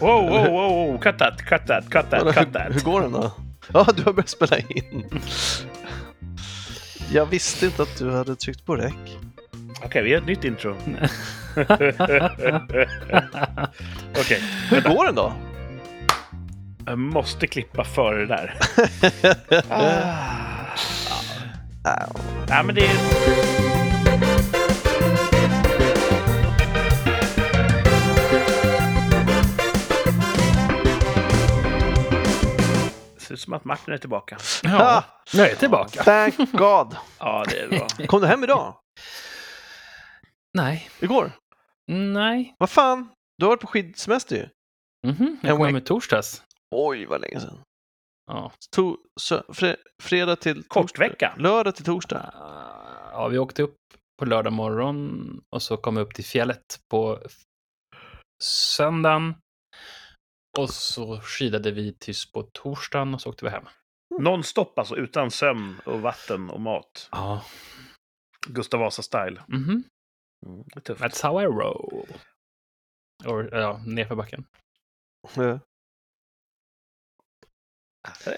Wow, wow, wow, wow, cut that, cut that, cut that, cut hur, that. hur går den då? Ja, du har börjat spela in. Jag visste inte att du hade tryckt på rec. Okej, vi gör ett nytt intro. Okej, Hur går den då? jag måste klippa före det där. Ah, Ja, men det är... ser ut som att Martin är tillbaka. Ja, jag är tillbaka. Thank God. Ja, det är bra. Kom du hem idag? Nej. Igår? Nej. Vad fan? Du har varit på skidsemester ju. Mhm, jag En kom hem i torsdags. Oj, vad länge sedan. Ja. To sö- fre fredag till torsdag. Kortvecka. Lördag till torsdag. ja, vi åkte upp på lördag morgon och så kom vi upp till fjället på söndagen. Och så skidade vi tills på torsdagen och så åkte vi hem. Non-stop alltså, utan sömn och vatten och mat. Ja. Gustav Vasa-style. Mhm. Mm, det är tufft. That's how I roll. Och, ja, nerför backen.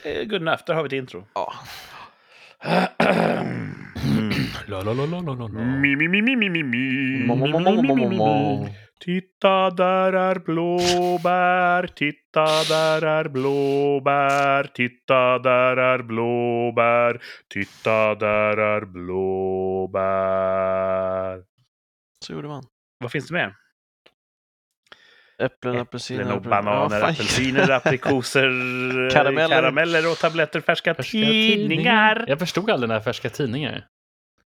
Är Good enough, där har vi ett intro. Ja. Mm. La, la, la, la, la, la, la. Mi, mi, mi, mi, mi, mi, mi. Titta, där är blåbär. Titta, där är blåbär. Titta, där är blåbär. Titta, där är blåbär. Så gjorde man. Vad finns det mer? Äpplen, apelsiner. Och bananer, fan. apelsiner, aprikosor, Karameller. karameller och tabletter, färska, Färska tidningar. Jag förstod aldrig när färska tidningar.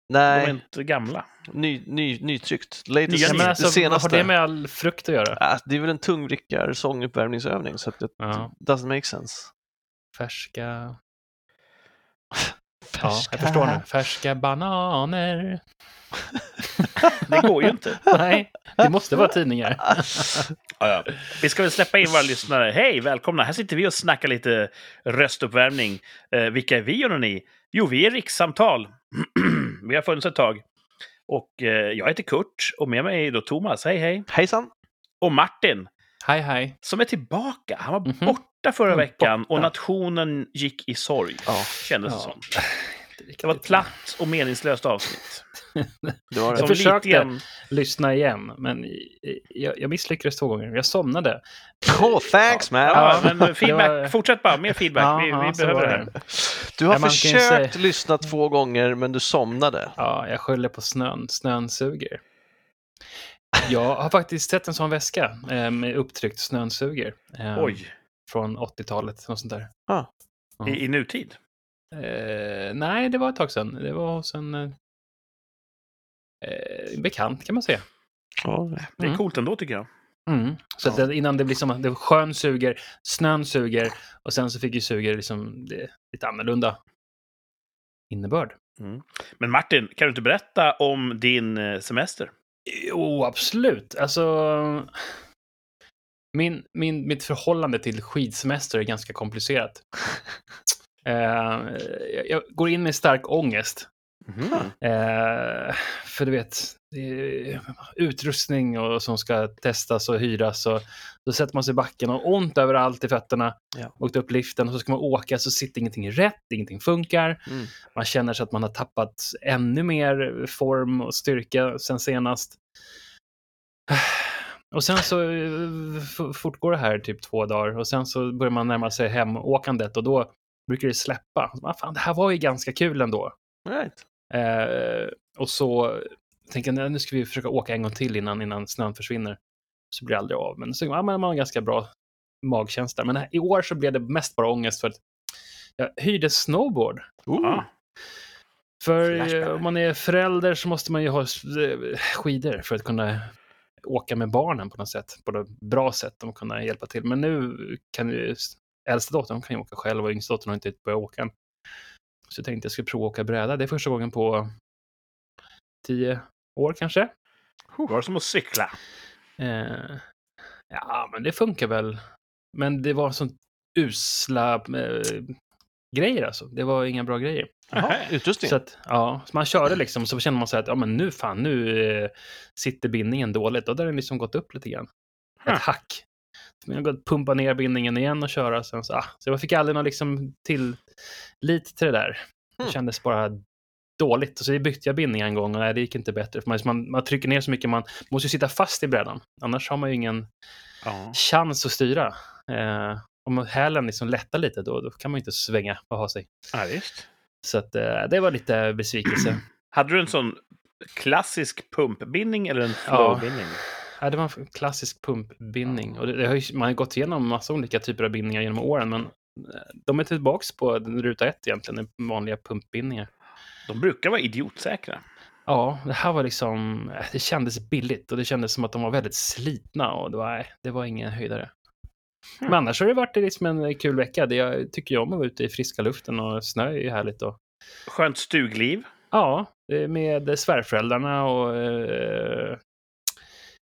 De är Nej, inte gamla. ny, ny, nytryckt. Latest, Ja, men det alltså, vad senaste. har det med all frukt att göra? Ja, det är väl en tungvrickar sånguppvärmningsövning så att det Ja. doesn't make sense. Färska... Ja, jag förstår nu. Färska bananer. Det går ju inte. Nej, det måste vara tidningar. Ja, ja. Vi ska väl släppa in våra lyssnare. Hej, välkomna! Här sitter vi och snackar lite röstuppvärmning. Eh, vilka är vi och ni? Jo, vi är Rikssamtal. vi har funnits ett tag. Och eh, jag heter Kurt och med mig är då Thomas. Hej, hej! Hejsan! Och Martin, Hej, hej. som är tillbaka. Han var Mhm. borta förra Mm, veckan och borta. nationen gick i sorg. Ja, Kändes det Ja. som. Det var ett platt och meningslöst avsnitt. det var det. Som försökte. grann- Lyssna igen, men jag, jag misslyckades två gånger. Jag somnade. Oh, thanks man! Ja, Ja, men feedback. var- Fortsätt bara, mer feedback. Ja, vi ja, vi så behöver det det. här. Du har Ja, försökt säga- lyssna två gånger men du somnade. Ja, jag skyller på snön. Snön suger. Jag har faktiskt sett en sån väska eh, med upptryckt snön suger. Eh, Oj, Från 80-talet, något sånt där. Ah. Ja. i, i nutid. Eh, nej, det var ett tag sedan. Det var hos en eh, eh, bekant kan man säga. Ja, Det är Mm. coolt ändå tycker jag. Mm. Så att Ja. det, innan det blir som att det sjön suger, snön suger och sen så fick ju suger liksom det, lite annorlunda innebörd. Men Martin, kan du inte berätta om din eh, semester? Jo, absolut. Alltså, min, min, mitt förhållande till skidsemester är ganska komplicerat. Eh, jag, går in med stark ångest. Eh, för du vet, det är utrustning och som ska testas och hyras. Och då sätter man sig i backen och ont överallt i fötterna. Ja. Åkt upp liften och så ska man åka så sitter ingenting rätt, ingenting funkar. Mm. Man känner sig att man har tappat ännu mer form och styrka sen senast. Och sen så eh, fortgår det här typ två dagar och sen så börjar man närma sig hemåkandet och då brukar det släppa. Så, "Ah, fan, det här var ju ganska kul ändå. Right. Eh, och så tänker jag, "Nej, nu ska vi försöka åka en gång till innan, innan snön försvinner. Så blir det aldrig av. Men så ja, man har en ganska bra magkänsla. Men i år så blev det mest bara ångest för att jag hyrde snowboard. Ah, För Flashback. om man är förälder så måste man ju ha eh, skidor för att kunna åka med barnen på något sätt. På ett bra sätt och kunna hjälpa till. Men nu kan ju äldsta dottern kan ju åka själv och yngsta dottern har inte börjat åka än. Så jag tänkte jag skulle prova att åka bräda. Det är första gången på tio år kanske. var det som att cykla? Eh, ja, men det funkar väl. Men det var sånt usla eh, grejer alltså. Det var inga bra grejer. Jaha, utrustning. Så att, ja, så man körde liksom, så kände man så att ja, men nu fan, nu eh, sitter bindningen dåligt. Då har den liksom gått upp lite grann. Ett hack. Jag gått pumpa ner bindningen igen och köra. Sen så, ah, så jag fick aldrig någon liksom tillit till det där. Det Mm. kändes bara dåligt. Och så bytte jag bindningen en gång och nej, det gick inte bättre. För man, man, man trycker ner så mycket, man måste ju sitta fast i brädan. Annars har man ju ingen Ja. chans att styra. Eh, om hälen liksom lättar lite, då, då kan man ju inte svänga och ha sig. ja, visst. Så att, eh, det var lite besvikelse. Hade du en sån klassisk pumpbindning eller en flowbindning? Ja, det var en klassisk pumpbindning. Och det, det har ju, man har gått igenom massa olika typer av bindningar genom åren, men eh, de är tillbaka på ruta ett egentligen, vanliga pumpbindningar. De brukar vara idiotsäkra. Ja, det här var liksom, eh, det kändes billigt och det kändes som att de var väldigt slitna och det var, det var ingen höjdare. Hmm. Men annars har det varit liksom en kul vecka. Det jag tycker jag om att vara ute i friska luften och snö är ju härligt. Och, Skönt stugliv. ja, med svärföräldrarna och eh,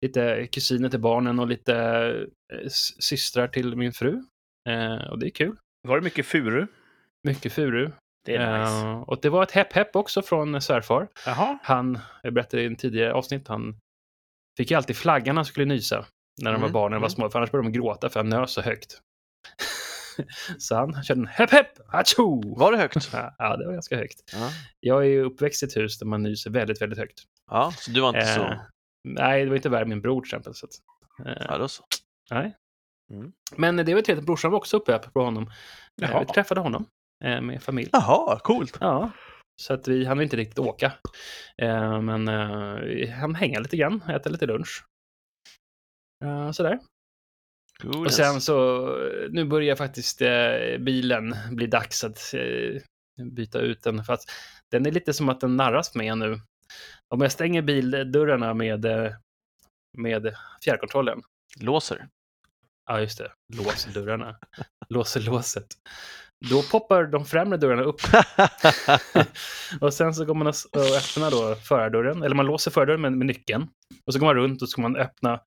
lite kusiner till barnen och lite eh, systrar till min fru. Eh, och det är kul. Var det mycket furu? Mycket furu. Det är nice. Eh, och det var ett hepp-hepp också från svärfar. Jaha. Han, jag berättade i en tidigare avsnitt, han fick ju alltid flaggan han skulle nysa. När de Mm, var barnen var mm. små, för annars började de gråta för han nös så högt. så han körde en hepp hepp, hacho! Var det högt? Ja, det var ganska högt. Ja. Jag är ju uppväxt i ett hus där man nyser väldigt, väldigt högt. ja, så du var inte Eh, så... Nej, det var inte värre än min bror till exempel. Så att, eh, Ja, då så. nej. Mm. Men det var trevligt, brorsan var också uppe på honom. Eh, Jaha. Vi träffade honom eh, med familj. Jaha, coolt. Ja, så att vi hann inte riktigt åka. Eh, men eh, vi hann hänga lite grann, äta lite lunch. Eh, sådär. Cool. Och sen så, nu börjar faktiskt eh, bilen bli dags att eh, byta ut den. För att den är lite som att den narras med nu. Om jag stänger bildörrarna med, eh, med fjärrkontrollen. Låser. Ja, just det. Låser dörrarna. Låser låset. Då poppar de främre dörrarna upp och sen så går man och och öppnar då förardörren, eller man låser förardörren med, med nyckeln. Och så går man runt och så ska man öppna,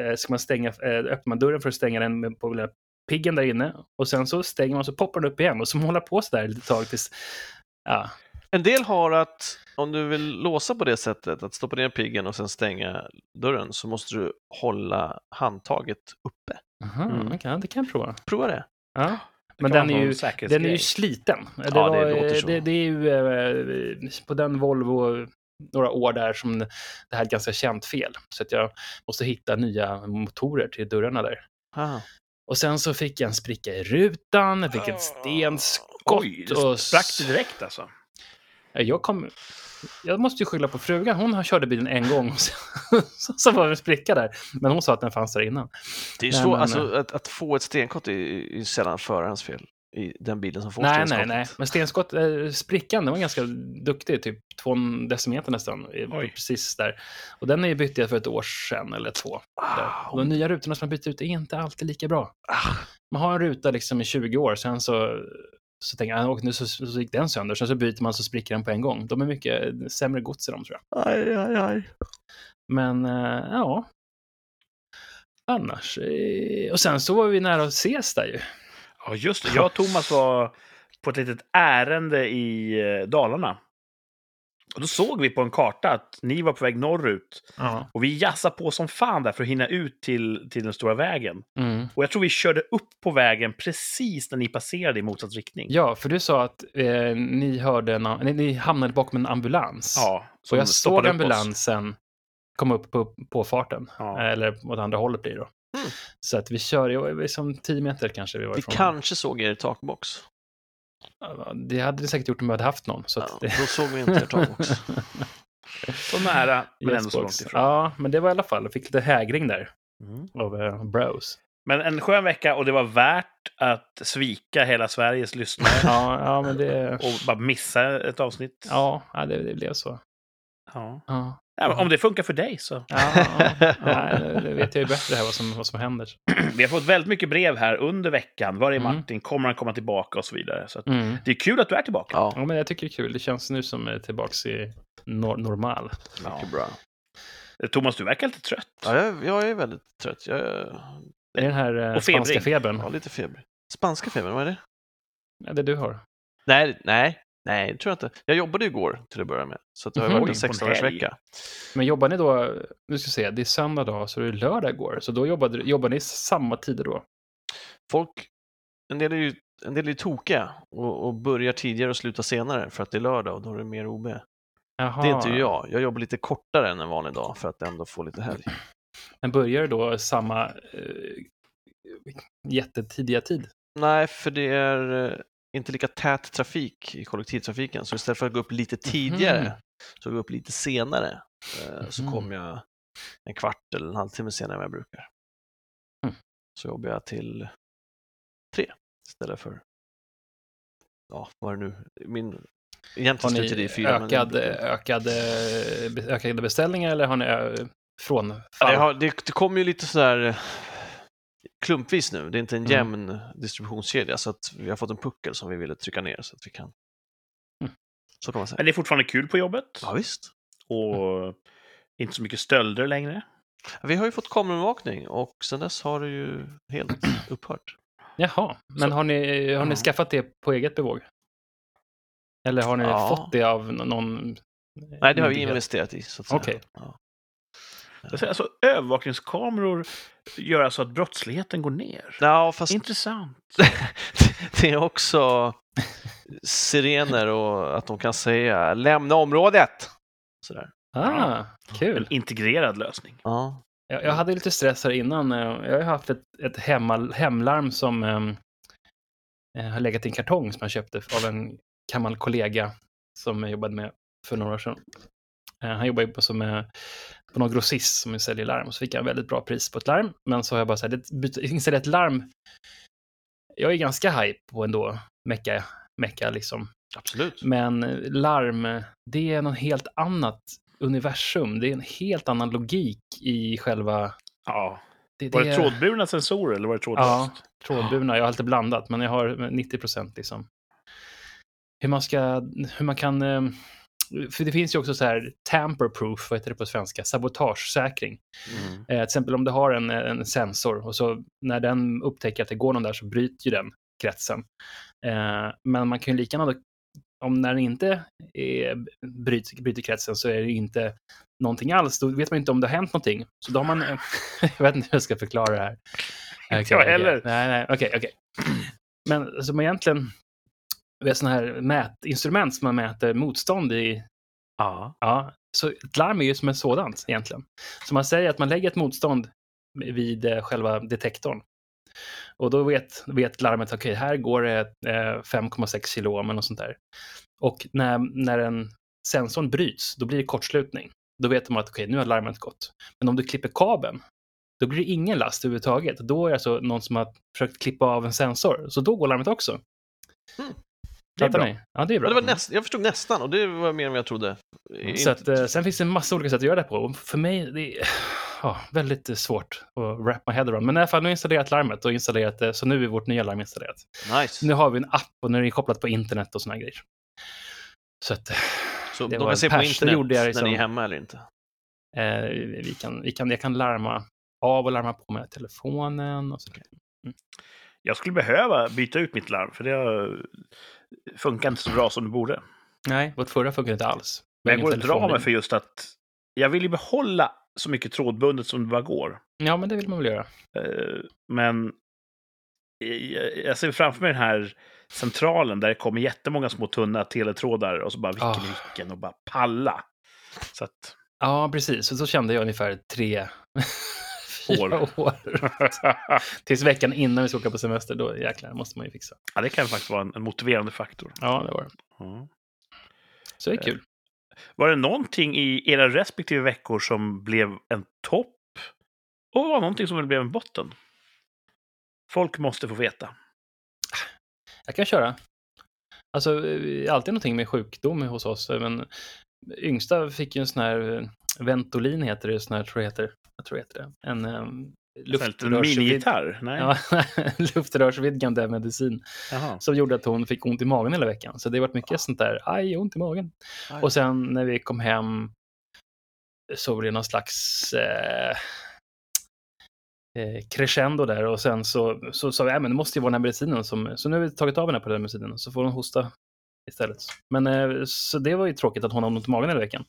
eh, ska man stänga, eh, öppnar man dörren för att stänga den med, på lilla piggen där inne. Och sen så stänger man så poppar den upp igen och så man håller på så där ett tag tills, ja, En del har att om du vill låsa på det sättet, att stoppa ner piggen och sen stänga dörren, så måste du hålla handtaget uppe. aha, Mm. det kan jag prova. Prova det. Ja. Det Men den är ju-. Den är ju sliten. Det, Ja, det var, låter så. det, det är ju eh, på den Volvo några år där som det här är ett ganska känt fel. Så att jag måste hitta nya motorer till dörrarna där. Ah. Och sen så fick jag en spricka i rutan, jag fick ett stenskott. Oj, det och sprack det direkt alltså. Ja, Jag, kom, jag måste ju skylla på frugan. Hon körde bilen en gång och så, så var det en spricka där. Men hon sa att den fanns där innan. Det är Nej, så, men- alltså, att, att få ett stenkott är är ju sällan förarens fel i den bilen som får Nej, nej, stenskottet. nej. Men stenskott, eh, sprickan, den var ganska duktig, typ två decimeter nästan, Oj. precis där. Och den är ju bytt för ett år sedan eller två. Ah, Och de nya rutorna som man byter ut är inte alltid lika bra. ah, Man har en ruta liksom i 20 år, sen så, så tänker jag, "Ah, och nu så, så gick den sönder, sen så byter man så spricker den på en gång. De är mycket sämre gods i dem tror jag. aj, aj, aj. Men eh, ja. Annars. eh, Och sen så var vi nära att ses där ju. Ja, just det. Jag och Thomas var på ett litet ärende i eh, Dalarna. Och då såg vi på en karta att ni var på väg norrut. Ja. Och vi jassade på som fan där för att hinna ut till, till den stora vägen. Mm. Och jag tror vi körde upp på vägen precis när ni passerade i motsatt riktning. Ja, för du sa att eh, ni, hörde en, ni, ni hamnade bakom en ambulans. Ja, och jag såg ambulansen komma upp på, på farten. Ja. Eller åt andra hållet blir det då. Mm. Så att vi kör, som 10 meter kanske vi var Vi ifrån. kanske såg er takbox. Det hade det säkert gjort om vi hade haft någon. Så Ja, det... Då såg vi inte takbox. Så nära, men ändå så långt ifrån. Ja, men det var i alla fall, jag fick lite hägring där Mm. av uh, bros. Men en skön vecka och det var värt att svika hela Sveriges lyssnare Ja, ja men det... och bara missa ett avsnitt. Ja, ja det, det blev så. Ja. Ja. Ja, om det funkar för dig så. Ja, ja, ja, det- vet jag ju bättre här vad som, vad som händer. Vi har fått väldigt mycket brev här under veckan. Var är Mm. Martin? Kommer han komma tillbaka och så vidare. Så att Mm. det är kul att du är tillbaka. Ja, Ja, men jag tycker det är kul. Det känns nu som är tillbaka i nor- normal. mycket bra. Thomas, du verkar lite trött. Ja, jag, jag är väldigt trött. Jag Är det den här eh, Och spanska febern? har lite feber. Spanska febern, vad är det? Ja, det du har. Nej, nej. Nej, det tror jag inte. Jag jobbade igår till att börja med, så det har Mhm. varit en Oj, på en 16 års helg. vecka. Men jobbar ni då, nu ska vi se, det är söndag dag, så det är lördag igår. Så då jobbade, jobbar ni samma tider då? Folk, en del är ju, en del är tokiga och, och börjar tidigare och slutar senare för att det är lördag och då är det mer OB. Jaha. Det är inte jag. Jag jobbar lite kortare än en vanlig dag för att ändå få lite helg. Men börjar det då samma eh, jättetidiga tid? Nej, för det är eh, inte lika tät trafik i kollektivtrafiken. Så istället för att gå upp lite tidigare Mhm. så går jag upp lite senare. Eh, Så Mhm. kommer jag en kvart eller en halvtimme senare än vad jag brukar. Mm. Så jobbar jag till tre istället för, ja, vad är det nu? Min, Har egentligen ni slutar det i fyra. men ökad, det- ökade, ökade beställningar eller har ni ö, frånfall? Ja, det, har, det, det kommer ju lite sådär eh, klumpvis nu. Det är inte en Mm. jämn distributionskedja så att vi har fått en puckel som vi ville trycka ner så att vi kan. Mm. Så kan man säga. Men det är fortfarande kul på jobbet. Ja, visst. Och inte så mycket stölder längre. Vi har ju fått kamerabevakning och sen dess har det ju helt upphört. Jaha, men Så- har ni, har ni Ja. skaffat det på eget bevåg? Eller har ni Ja. fått det av någon Nej, det har vi investerat i. Så att säga. Okej. Ja. Alltså, övervakningskameror gör alltså att brottsligheten går ner. Ja, fast Intressant. det är också sirener och att de kan säga lämna området. Sådär. Ah, kul. En integrerad lösning. Ja. Jag, jag hade lite stress här innan. eh, Jag har haft ett, ett hemma, hemlarm som ehm, eh, har legat i en kartong som jag köpte av en gammal kollega som jag jobbade med för några år sedan. Eh, han jobbar ju på, som, eh, på någon grossist som säljer larm. Så fick jag en väldigt bra pris på ett larm. Men så har jag bara så här, det- byta- installera ett larm. Jag är ganska hype på ändå mecka, mecka liksom. Absolut. Men eh, larm, det är något helt annat universum. Det är en helt annan logik i själva... Ja. Det, Var det trådburna sensorer eller var det trådlöst? Ja, trådburna. Jag har lite blandat, men jag har 90 procent liksom. Hur man ska, hur man kan... För det finns ju också så här tamper-proof, vad heter det på svenska? Sabotagesäkring. Mm. Eh, till exempel om du har en, en sensor och så när den upptäcker att det går någon där så bryter ju den kretsen. Eh, men man kan ju lika gärna, om när den inte är, bryter, bryter kretsen så är det inte någonting alls. Då vet man inte om det har hänt någonting. Så då har man, jag vet inte hur jag ska förklara det här. Inte jag heller. Nej, nej, okej, okej. Men som egentligen, sådana här mätinstrument som man mäter motstånd i, Ja. Ja, så ett larm är ju som ett sådant egentligen. Så man säger att man lägger ett motstånd vid eh, själva detektorn. Och då vet, vet larmet, okej, här går det eh, 5,6 kilo ohm eller något sånt där. Och när, när en sensorn bryts, då blir det kortslutning. Då vet de att okej, nu har larmet gått. Men om du klipper kabeln, då blir det ingen last överhuvudtaget. Då är det alltså någon som har försökt klippa av en sensor. Så då går larmet också. Det är bra. ni? Ja, det är bra. Det var näst, jag förstod nästan och det var mer än vad jag trodde. Så att, eh, sen finns det en massa olika sätt att göra det på. Och för mig det är ja, väldigt eh, svårt att wrap my head around. Men i alla fall, nu har jag installerat larmet och installerat det, så nu är vårt nya larm installerat. Nice. Nu har vi en app och nu är det kopplat på internet och såna grejer. Så att Så det de kan se på internet när liksom. ni är hemma eller inte? eh, vi kan, vi kan, jag kan larma av och larma på med telefonen och så. Jag skulle behöva byta ut mitt larm, för det har- funkar inte så bra som det borde. Nej, vårt förra funkar inte alls. Men jag går att dra telefonlinje. mig för just att jag vill ju behålla så mycket trådbundet som det bara går. Ja, men det vill man väl göra. Eh, Men jag- ser framför mig den här centralen där det kommer jättemånga små tunna teletrådar och så bara vilken, Ah. vilken och bara palla. Så att... Ja, precis. Och så kände jag ungefär tre År. år. Tills veckan innan vi ska åka på semester. Då jäklar måste man ju fixa. ja, det kan faktiskt vara en, en motiverande faktor. Ja, det var det. Ja. Så det är kul. Var det någonting i era respektive veckor som blev en topp? Och var det någonting som blev en botten? Folk måste få veta. Jag kan köra. Alltså, det är alltid någonting med sjukdom hos oss. Men yngsta fick ju en sån här eh, Ventolin heter det, sån här, tror jag heter. Jag tror det heter det. En um, luftrörsvid... Nej? Ja, luftrörsvidgande medicin Jaha. som gjorde att hon fick ont i magen hela veckan. Så det varit mycket sånt där, aj, ont i magen. Aj. Och sen när vi kom hem så var det någon slags eh, eh, crescendo där och sen så så sa vi, ja men det måste ju vara den här medicinen som, så nu har vi tagit av henne på den medicinen så får hon hosta istället. Men eh, så det var ju tråkigt att hon har ont i magen hela veckan.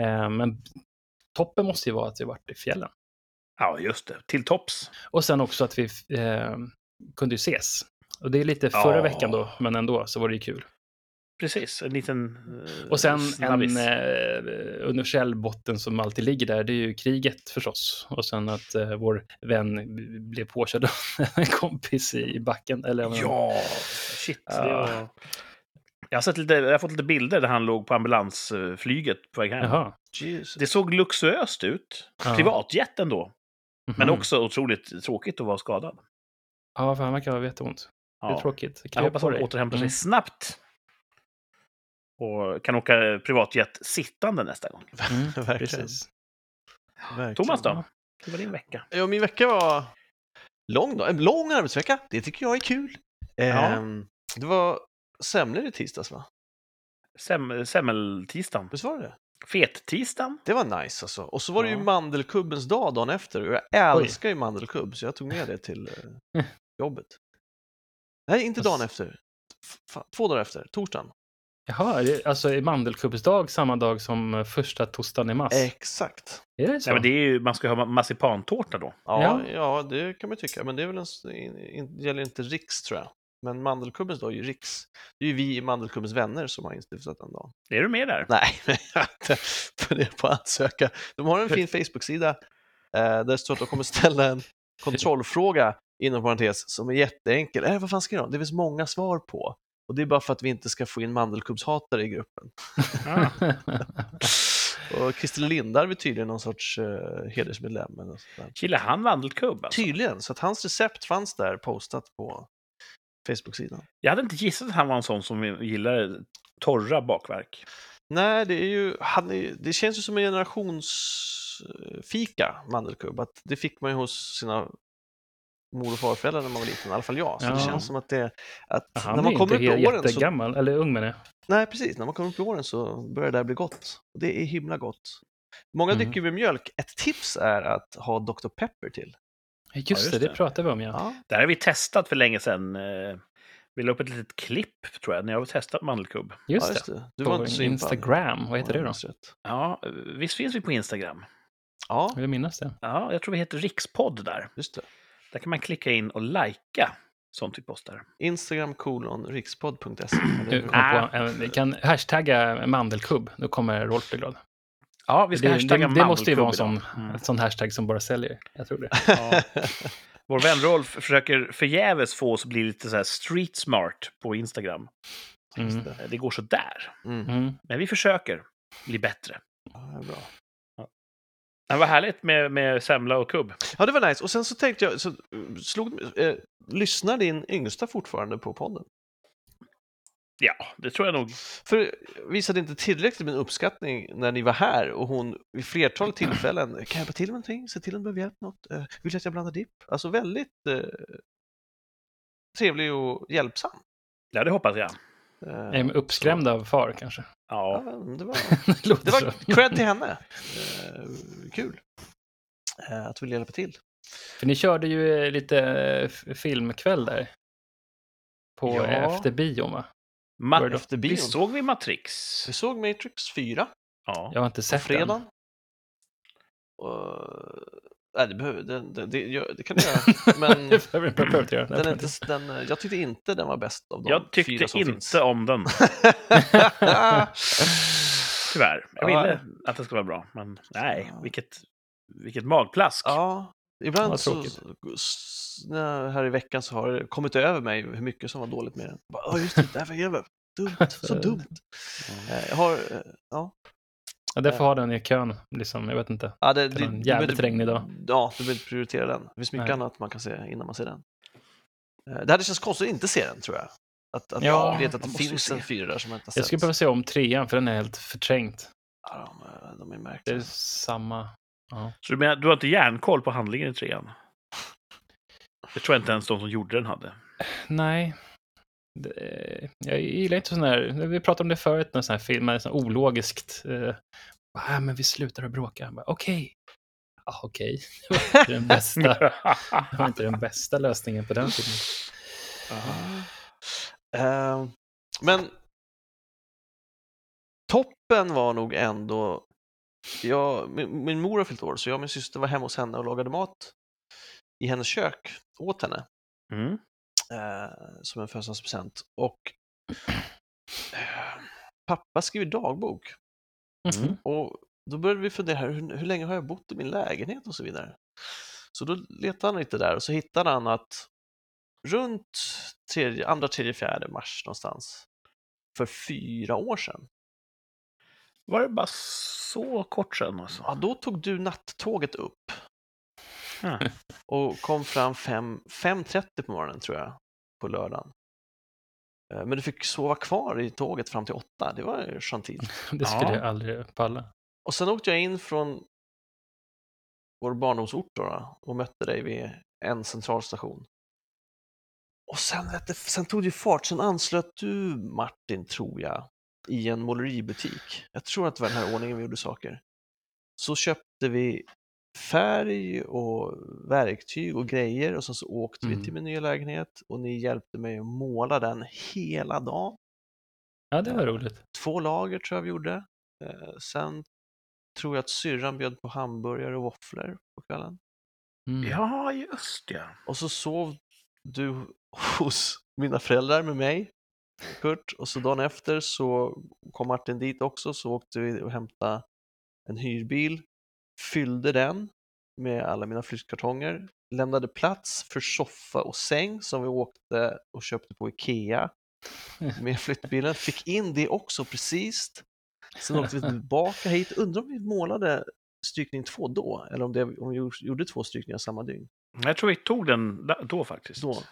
Eh, men toppen måste ju vara att vi varit i fjällen. Ja, just det. Till tops. Och sen också att vi eh, kunde ju ses. Och det är lite förra Ja. veckan då, men ändå så var det ju kul. Precis, en liten eh, Och sen snabbis. en eh, universell botten som alltid ligger där, det är ju kriget förstås. Och sen att eh, vår vän blev påkörd av en kompis i backen. Eller, av en- Ja, shit. Det Ja. var... jag, har sett lite, jag har fått lite bilder där han låg på ambulansflyget på väg hem. Det såg luxuöst ut. Ja. Privatjet ändå. Men Mhm. också otroligt tråkigt att vara skadad. Ja, för han verkar ha jätteont. Det är Ja. tråkigt. Jag Krya hoppas han återhämtar sig Mm. snabbt. Och kan åka privatjet sittande nästa gång. Mm, Verkligen. precis. Verkligen. Thomas då? Det var din vecka. Ja, min vecka var lång då. En lång arbetsvecka. Det tycker jag är kul. Ja. Ehm, det var semlor i tisdags va? Sem semmeltisdagen. Visst var det det? Fet-tisdagen. Det var nice alltså. Och så var det ju Ja. mandelkubbens dag dagen efter och jag älskar ju mandelkubb så jag tog med det till eh, jobbet. Nej, inte dagen efter. F- fan, två dagar efter, torsdagen. Jaha, är det- alltså är mandelkubbsdag samma dag som eh, första torsdagen i mars? Exakt. Är det så? Nej, men det är ju, man ska ha marsipantårta då. Ja, Ja. ja. det kan man tycka, men det är väl en, s- in, in, gäller inte Riks tror jag. Men mandelkubbens dag är ju Riks. Det är ju vi i mandelkubbens vänner som har instiftat den dagen. Är du med där? Nej, men jag funderat på att ansöka. De har en fin Facebook-sida eh, där det står att de kommer ställa en kontrollfråga inom parentes som är jätteenkel. Eh, vad fan ska jag göra? Det finns många svar på. Och det är bara för att vi inte ska få in mandelkubbshatare i gruppen. Ah. Och Christer Lindarw är tydligen någon sorts eh, hedersmedlem. Gillar han vandelkubb? Alltså? Tydligen, så att hans recept fanns där postat på Facebook-sidan. Jag hade inte gissat att han var en sån som gillar torra bakverk. Nej, det är ju, han är, det känns ju som en generationsfika, mandelkubb. Att det fick man ju hos sina mor och farföräldrar när man var liten, i alla fall jag. Så det Ja. känns som att det, att Han när är man inte kommer upp i åren så, jättegammal, eller ung menar jag. nej precis, när man kommer upp i åren så börjar det där bli gott. Och det är himla gott. Många Mm. dricker med mjölk. Ett tips är att ha Dr. Pepper till. Just, just det, det det. pratade vi om ja. Ja, Det här har vi testat för länge sedan. Eh, Vi la upp ett litet klipp, tror jag, när jag har testat mandelkubb. Just, ja, just det. Du På var inte så impad. Instagram, vad heter det då? Ja, visst finns vi på Instagram? Ja, Vill du minnas det? Ja, jag tror vi heter Rikspodd där. just det. Där kan man klicka in och lajka sånt vi postar. Instagram kolon rikspodd.se. Du Ah. på, eh, vi kan hashtagga mandelkubb, då kommer Rolf bli glad. Ja, vi ska Det, hashtagga det, det måste ju vara en sån. Mm. en sån hashtag som bara säljer. Jag tror det. Ja. Vår vän Rolf försöker förgäves få oss att bli lite så här street smart på Instagram. Mm. Det. Det går så där. Mm. Mm. Men vi försöker bli bättre. Ja, det är bra. Det var härligt med, med semla och kubb. Ja, det var nice. Och sen så tänkte jag, så eh, slog, eh, lyssnar din yngsta fortfarande på podden? Ja, det tror jag nog. För visade inte tillräckligt med uppskattning när ni var här och hon vid flertal tillfällen, kan jag hjälpa till med någonting? Se till om du behöver hjälp något? Eh, vill du att jag blandar dipp? Alltså väldigt eh, trevlig och hjälpsam. Ja, det hoppas jag. Eh, Jag är uppskrämd av far kanske. Ja, ja, det var, det det var cred till henne. Eh, kul eh, att du ville hjälpa till. För ni körde ju lite eh, filmkväll där. På Ja. efter bion va? Ma-? Efter vi bion. såg vi Matrix. Vi såg Matrix 4 Ja. Jag har inte på sett fredagen. den. Och, nej, det, behöver, det, det, det, det kan du göra. Men Det behöver jag behöver inte göra. den är inte, den, jag tyckte inte den var bäst av de Jag fyra tyckte som inte finns. om den, tyvärr. Jag Ja. ville att det skulle vara bra, men nej, vilket, vilket magplask. ja, ibland så, när, här i veckan så har det kommit över mig hur mycket som var dåligt med den. Ja, just det, det här var jävla dumt, så dumt. Eh, Jag har, eh, ja, Ja, därför har den i kön, liksom, jag vet inte. ja det, Det det, en du jävligt behöver- regnig dag. Ja, du vill inte prioritera den. Det finns mycket Nej. annat man kan se innan man ser den. Eh, Det hade känts konstigt att inte se den, tror jag. Att, att Ja, jag vet att man det finns se. en fyra där som jag inte har Jag sett. skulle behöva se om trean, för den är helt förträngt. Ja, de, är- de är Det är märkliga. samma... Ja. Så du menar, du har inte järnkoll på handlingen i trean? Det tror jag inte ens de som gjorde den hade. Nej. Det, jag gillar inte sån här, vi pratade om det förut, när sån här film är sån här ologiskt. Eh, ah, men vi slutar att bråka. Okej. Ja, okej. Det var inte den bästa, det var inte den bästa lösningen på den filmen. Eh, men toppen var nog ändå... Jag, min, min mor har fyllt år, så jag och min syster var hemma hos henne och lagade mat i hennes kök åt henne Mm. eh, som en födelsedagspresent. Och eh, pappa skriver dagbok. Mhm. Och då började vi fundera, hur, hur länge har jag bott i min lägenhet och så vidare. Så då letade han lite där och så hittade han att runt tredje, andra, tredje, fjärde mars någonstans för fyra år sedan, Var det bara så kort sedan alltså? ja, då tog du nattåget upp Ja. och kom fram fem- 5.30 på morgonen tror jag, på lördagen. Eh, Men du fick sova kvar i tåget fram till åtta, det var ju gentilt. Det skulle Ja. jag aldrig palla. Och sen åkte jag in från vår barndomsort då, då, och mötte dig vid en centralstation. Och sen, vet du, sen tog det fart, sen anslöt du Martin, tror jag, i en måleributik. Jag tror att det var den här ordningen vi gjorde saker. Så köpte vi färg och verktyg och grejer och sen så åkte vi Mm. till min nya lägenhet och ni hjälpte mig att måla den hela dagen. Ja, det var roligt. Två lager tror jag vi gjorde. Eh, sen tror jag att syrran bjöd på hamburgare och våfflor på kvällen. Mm. ja, just ja. Och så sov du hos mina föräldrar med mig, Kurt, och så dagen efter så kom Martin dit också, så åkte vi och hämtade en hyrbil, fyllde den med alla mina flyttkartonger, lämnade plats för soffa och säng som vi åkte och köpte på Ikea med flyttbilen, fick in det också precis. Sen åkte vi tillbaka hit, undrar om vi målade strykning två då, eller om, det, om vi gjorde två strykningar samma dygn. Jag tror vi tog den då faktiskt. Då.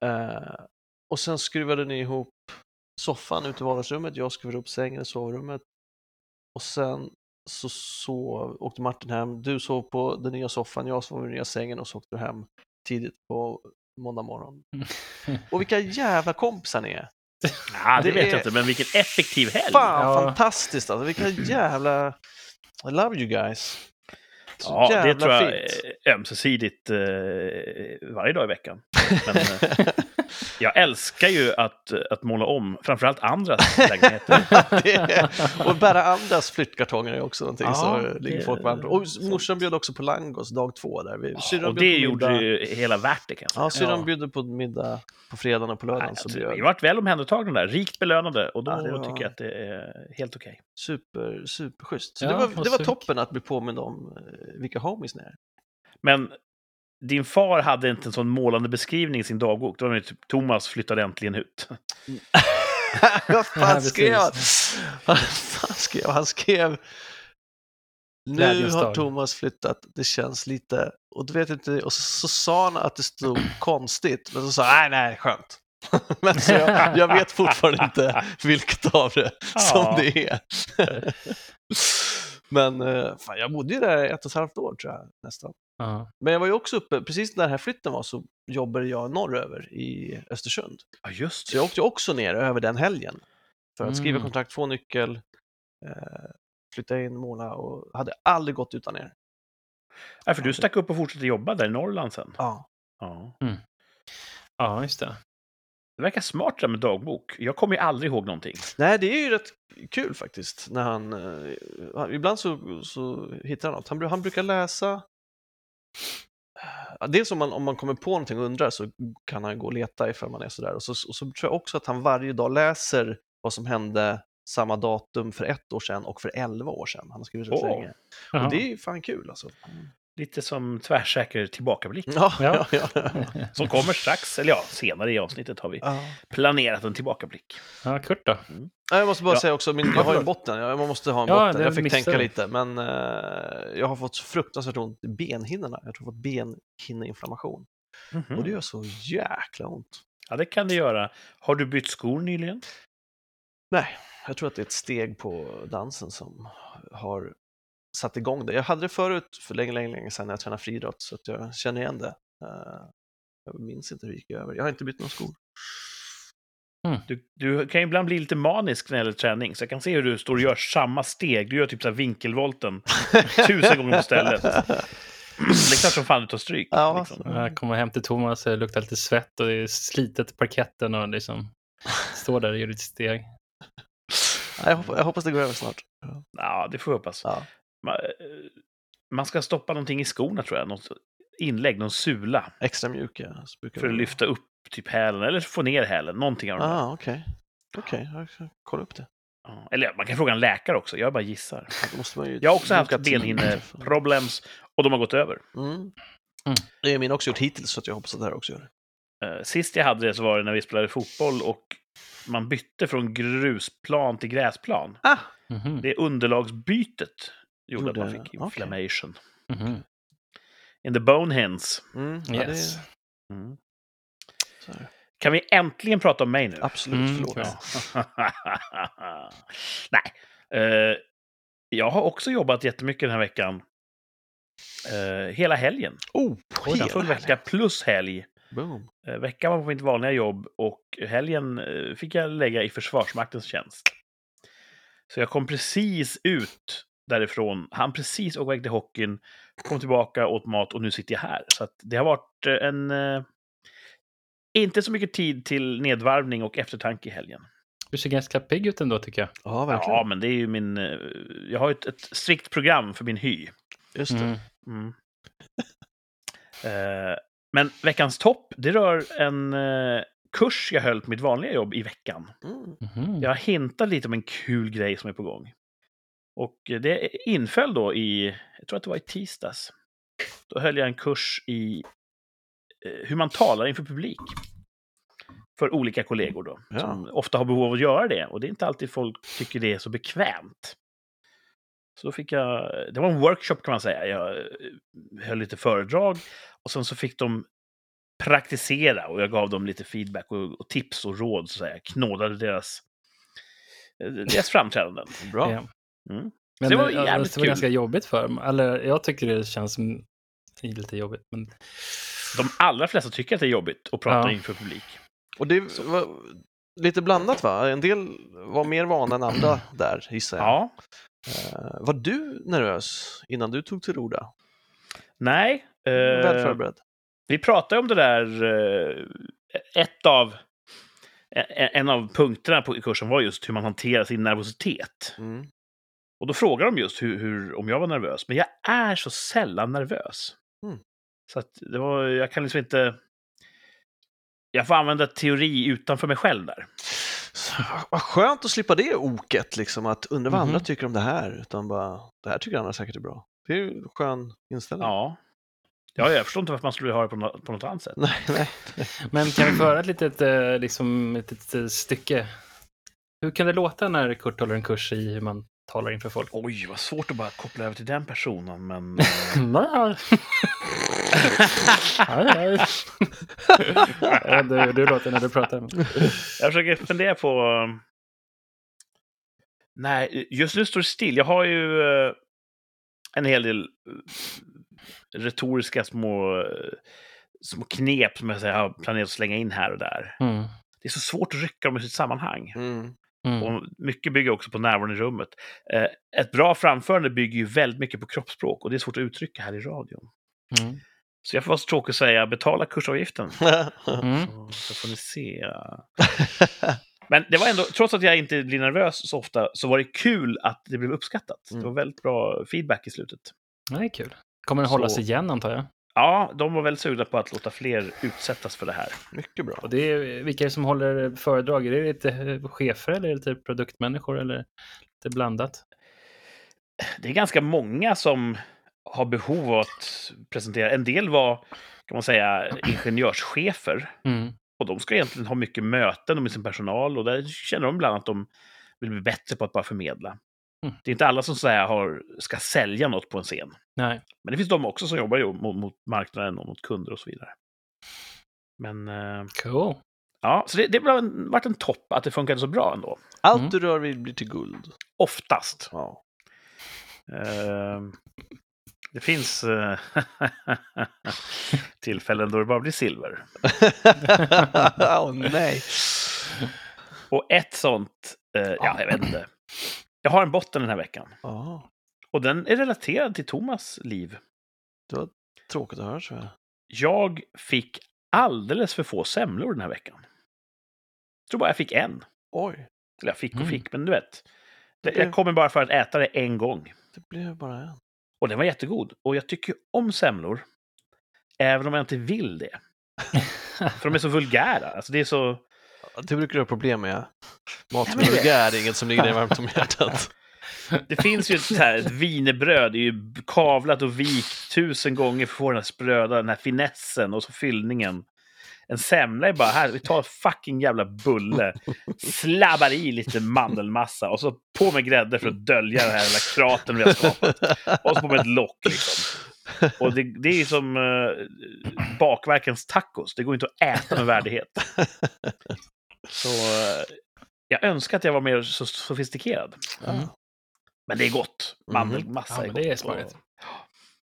Eh, och sen skruvade ni ihop soffan ute i vardagsrummet, jag skruvade upp sängen i sovrummet. Och sen så sov, åkte Martin hem, du sov på den nya soffan, jag sov i den nya sängen och så åkte du hem tidigt på måndag morgon. Och vilka jävla kompisar ni är! Ja, det, Det vet är- jag inte, men vilken effektiv helg! Fan Ja. fantastiskt alltså, vilka jävla... I love you guys! Så Ja, det tror jag fint. ömsesidigt eh, varje dag i veckan. Men, eh, jag älskar ju att, att måla om, framförallt andras lägenheter. är, och bära andras flyttkartonger är också någonting Ja, så ligger det- folk varmt. Och morsan bjöd också på langos dag två där. Vi, syrran Och det gjorde ju hela värt det kan jag säga. Ja, syrran Ja. bjöd på middag på fredagen och på lördagen. Nej, så alltså, bjöd vi har varit väl omhändertagna där, rikt belönade och då Ja, var- tycker jag att det är helt okej. super, superschysst. Så Ja, det var, det var toppen att bli påmind om eh, vilka homies ni är. Men din far hade inte en sån målande beskrivning i sin dagbok. Då var det typ Thomas flyttade äntligen ut. Vad fan skrev han? Vad fan skrev han? Skrev nu har dag." Thomas flyttat, det känns lite... Och, du vet inte, och så, så sa han att det stod konstigt, men så sa han nej, nej, skönt. men så jag, jag vet fortfarande inte vilket av det som det är. men eh, fan, jag bodde ju där ett och ett halvt år tror jag nästan. Men jag var ju också uppe, precis när den här flytten var så jobbade jag norröver i Östersund. Ja, just Så jag åkte också ner över den helgen för att skriva Mm. kontrakt, få nyckel, eh, flytta in, måla och hade aldrig gått utan er. Ja, för du stack upp och fortsatte jobba där i Norrland sen. Ja. Ja. ja, just det. Det verkar smart det där med dagbok. Jag kommer ju aldrig ihåg någonting. Nej, det är ju rätt kul faktiskt. När han, eh, ibland så, så hittar han något. Han, han brukar läsa Dels om man, om man kommer på någonting och undrar så kan han gå och leta ifall man är sådär. Och så, och så tror jag också att han varje dag läser vad som hände samma datum för ett år sedan och för elva år sedan. Han har skrivit rätt Åh. länge. Jaha. Och det är ju fan kul alltså. Lite som tvärsäker tillbakablick. Ja, ja. Ja. ja, Som kommer strax, eller ja, senare i avsnittet har vi ja. planerat en tillbakablick. ja, Kurt då? Ja, Jag måste bara Ja. säga också, min, jag har en botten, jag, måste ha en Ja, botten. Jag fick missade tänka lite, men eh, jag har fått fruktansvärt ont i benhinnorna. Jag tror jag har fått benhinneinflammation. Mhm. Och det gör så jäkla ont. Ja, det kan det göra. Har du bytt skor nyligen? Nej, jag tror att det är ett steg på dansen som har satt igång det. Jag hade det förut för länge, länge, länge sedan när jag tränade friidrott, så att jag känner igen det. Eh, jag minns inte hur det gick över. Jag har inte bytt några skor. Du, du kan ju ibland bli lite manisk när det gäller träning, så jag kan se hur du står och gör samma steg. Du gör typ så här vinkelvolten tusen gånger på stället. Det är klart som fan du tar stryk. Ja, liksom. Jag kommer hem till Thomas, det luktar lite svett och det är slitet på parketten och liksom står där och gör ett steg. Jag hoppas, jag hoppas det går över snart. Ja, det får vi hoppas. Ja. Man, eh, man ska stoppa någonting i skorna tror jag. Något inlägg, någon sula. Extra mjuka. så brukar För att lyfta upp typ hälen, eller få ner hälen. Någonting av det. Ah, okej. Okej, jag ska kolla upp det. Ja. Eller man kan fråga en läkare också, jag bara gissar. Då måste man ju Jag har också haft benhinneproblems och de har gått över. Mm. Mm. Det är min också gjort hittills, så att jag hoppas att det här också gör det. Eh, Sist jag hade det så var det när vi spelade fotboll och man bytte från grusplan till gräsplan. Ah! Mhm. Det underlagsbytet gjorde att man Gjorde- fick inflammation. Mhm. In the bone hens. Mm, ja, Yes. det, Mm. Kan vi äntligen prata om mig nu? Absolut, Mm, förlåt. ja. Nej. Eh, jag har också jobbat jättemycket den här veckan. Eh, hela helgen. Oh, hela full vecka plus helg. Boom. Eh, veckan var på mitt vanliga jobb och helgen fick jag lägga i Försvarsmaktens tjänst. Så jag kom precis ut därifrån, han precis åka iväg till hockeyn, kom tillbaka, åt mat och nu sitter jag här. Så att det har varit en... Inte så mycket tid till nedvarvning och eftertanke i helgen. Du ser ganska pigg ut ändå tycker jag. Ja, verkligen. Ja, men det är ju min... eh, Jag har ju ett, ett strikt program för min hy. Just det. Mm. Mm. Eh, men veckans topp, det rör en eh, kurs jag höll på mitt vanliga jobb i veckan. Mm. Mhm. Jag har hintat lite om en kul grej som är på gång. Och det inföll då i, jag tror att det var i tisdags. Då höll jag en kurs i hur man talar inför publik. För olika kollegor då, Ja. som ofta har behov av att göra det. Och det är inte alltid folk tycker det är så bekvämt. Så då fick jag, det var en workshop kan man säga. Jag eh, höll lite föredrag och sen så fick de praktisera och jag gav dem lite feedback och, och tips och råd så att säga. Knådade deras, eh, deras framträdanden. Bra. Ja. Mm. Men det var jävligt det var kul. ganska jobbigt för dem. Eller jag tycker det känns som lite jobbigt. Men De allra flesta tycker att det är jobbigt att prata Ja. inför publik. Och det var lite blandat va? En del var mer vana än andra där, gissar jag. Ja, Eh, var du nervös innan du tog till orda? nej. eh, Väl förberedd? Vi pratade om det där, eh, ett av, en en av punkterna på kursen var just hur man hanterar sin nervositet. Mm. Och då frågade de just hur, hur, om jag var nervös. Men jag är så sällan nervös. Mm. Så att det var, jag kan liksom inte... Jag får använda teori utanför mig själv där. Så, vad- skönt att slippa det oket, liksom, att undra vad andra Mhm. tycker om det här, utan bara, det här tycker andra säkert är bra. Det är ju en skön inställning. Ja. Ja, jag förstår inte varför man skulle ha det på något, på något annat sätt. Nej, nej. Men kan vi få höra ett litet, eh, liksom, ett litet eh, stycke? Hur kan det låta när Kurt håller en kurs i hur man talar inför folk? Oj, vad svårt att bara koppla över till den personen, men... Nej. Nej, du, du låter när du pratar. Jag försöker fundera på... um, Nej, just nu står det still. Jag har ju eh, en hel del eh, retoriska små, eh, små knep som jag säger, har planerat att slänga in här och där. Mm. Det är så svårt att rycka dem i sitt sammanhang. Mm. Mm. Och mycket bygger också på närvaron i rummet. Eh, Ett bra framförande bygger ju väldigt mycket på kroppsspråk och det är svårt att uttrycka här i radion. Mm. Så jag får vara så tråkig att säga, betala kursavgiften. Mm. Så, så får ni se. Men det var ändå, trots att jag inte blir nervös så ofta, så var det kul att det blev uppskattat. Mm. Det var väldigt bra feedback i slutet. Det är kul. Kommer den hållas Så- igen antar jag? Ja, de var väldigt sugna på att låta fler utsättas för det här. Mycket bra. Och det är, vilka är det som håller föredrag? Är det lite eh, chefer eller är det lite produktmänniskor eller lite blandat? Det är ganska många som har behov av att presentera. En del var, kan man säga, ingenjörschefer. Mm. Och de ska egentligen ha mycket möten med sin personal och där känner de ibland att de vill bli bättre på att bara förmedla. Mm. Det är inte alla som så här har, ska sälja något på en scen. Nej. Men det finns de också som jobbar ju mot, mot marknaden och mot kunder och så vidare. Men eh, Cool. ja, så det, det har en- varit en topp att det funkade så bra ändå. Allt Mm. du rör vid blir till guld. Oftast. Ja. Eh, det finns eh, tillfällen då det bara blir silver. Åh nej. Och ett sånt, eh, ja, jag vet inte. Jag har en botten den här veckan. Ja, Och den är relaterad till Thomas liv. det var tråkigt att höra tror jag. Jag fick alldeles för få semlor den här veckan. Jag tror bara jag fick en. Oj. Eller jag fick och Mm. fick, men du vet. Det- blev- Jag kommer bara för att äta det en gång. Det blev bara en. Och den var jättegod. Och jag tycker om semlor. Även om jag inte vill det. För de är så vulgära. Alltså det är så... Det brukar du ha problem med. Mat som är vulgär är inget som ligger dig varmt om hjärtat. Det finns ju ett, så här, ett wienerbröd, det är ju kavlat och vikt tusen gånger för att få den här spröda, den här finessen och så fyllningen. En semla är bara här, vi tar fucking jävla bulle, slabbar i lite mandelmassa och så på med grädde för att dölja den här jävla kratern vi har skapat. Och så på med ett lock liksom. Och det, det är ju som uh, bakverkens tacos, det går inte att äta med värdighet. Så eh, jag önskar att jag var mer så sofistikerad. Mm. Men det är gott. Mhm. Mandelmassa Ja, är gott. det är smarrigt. och-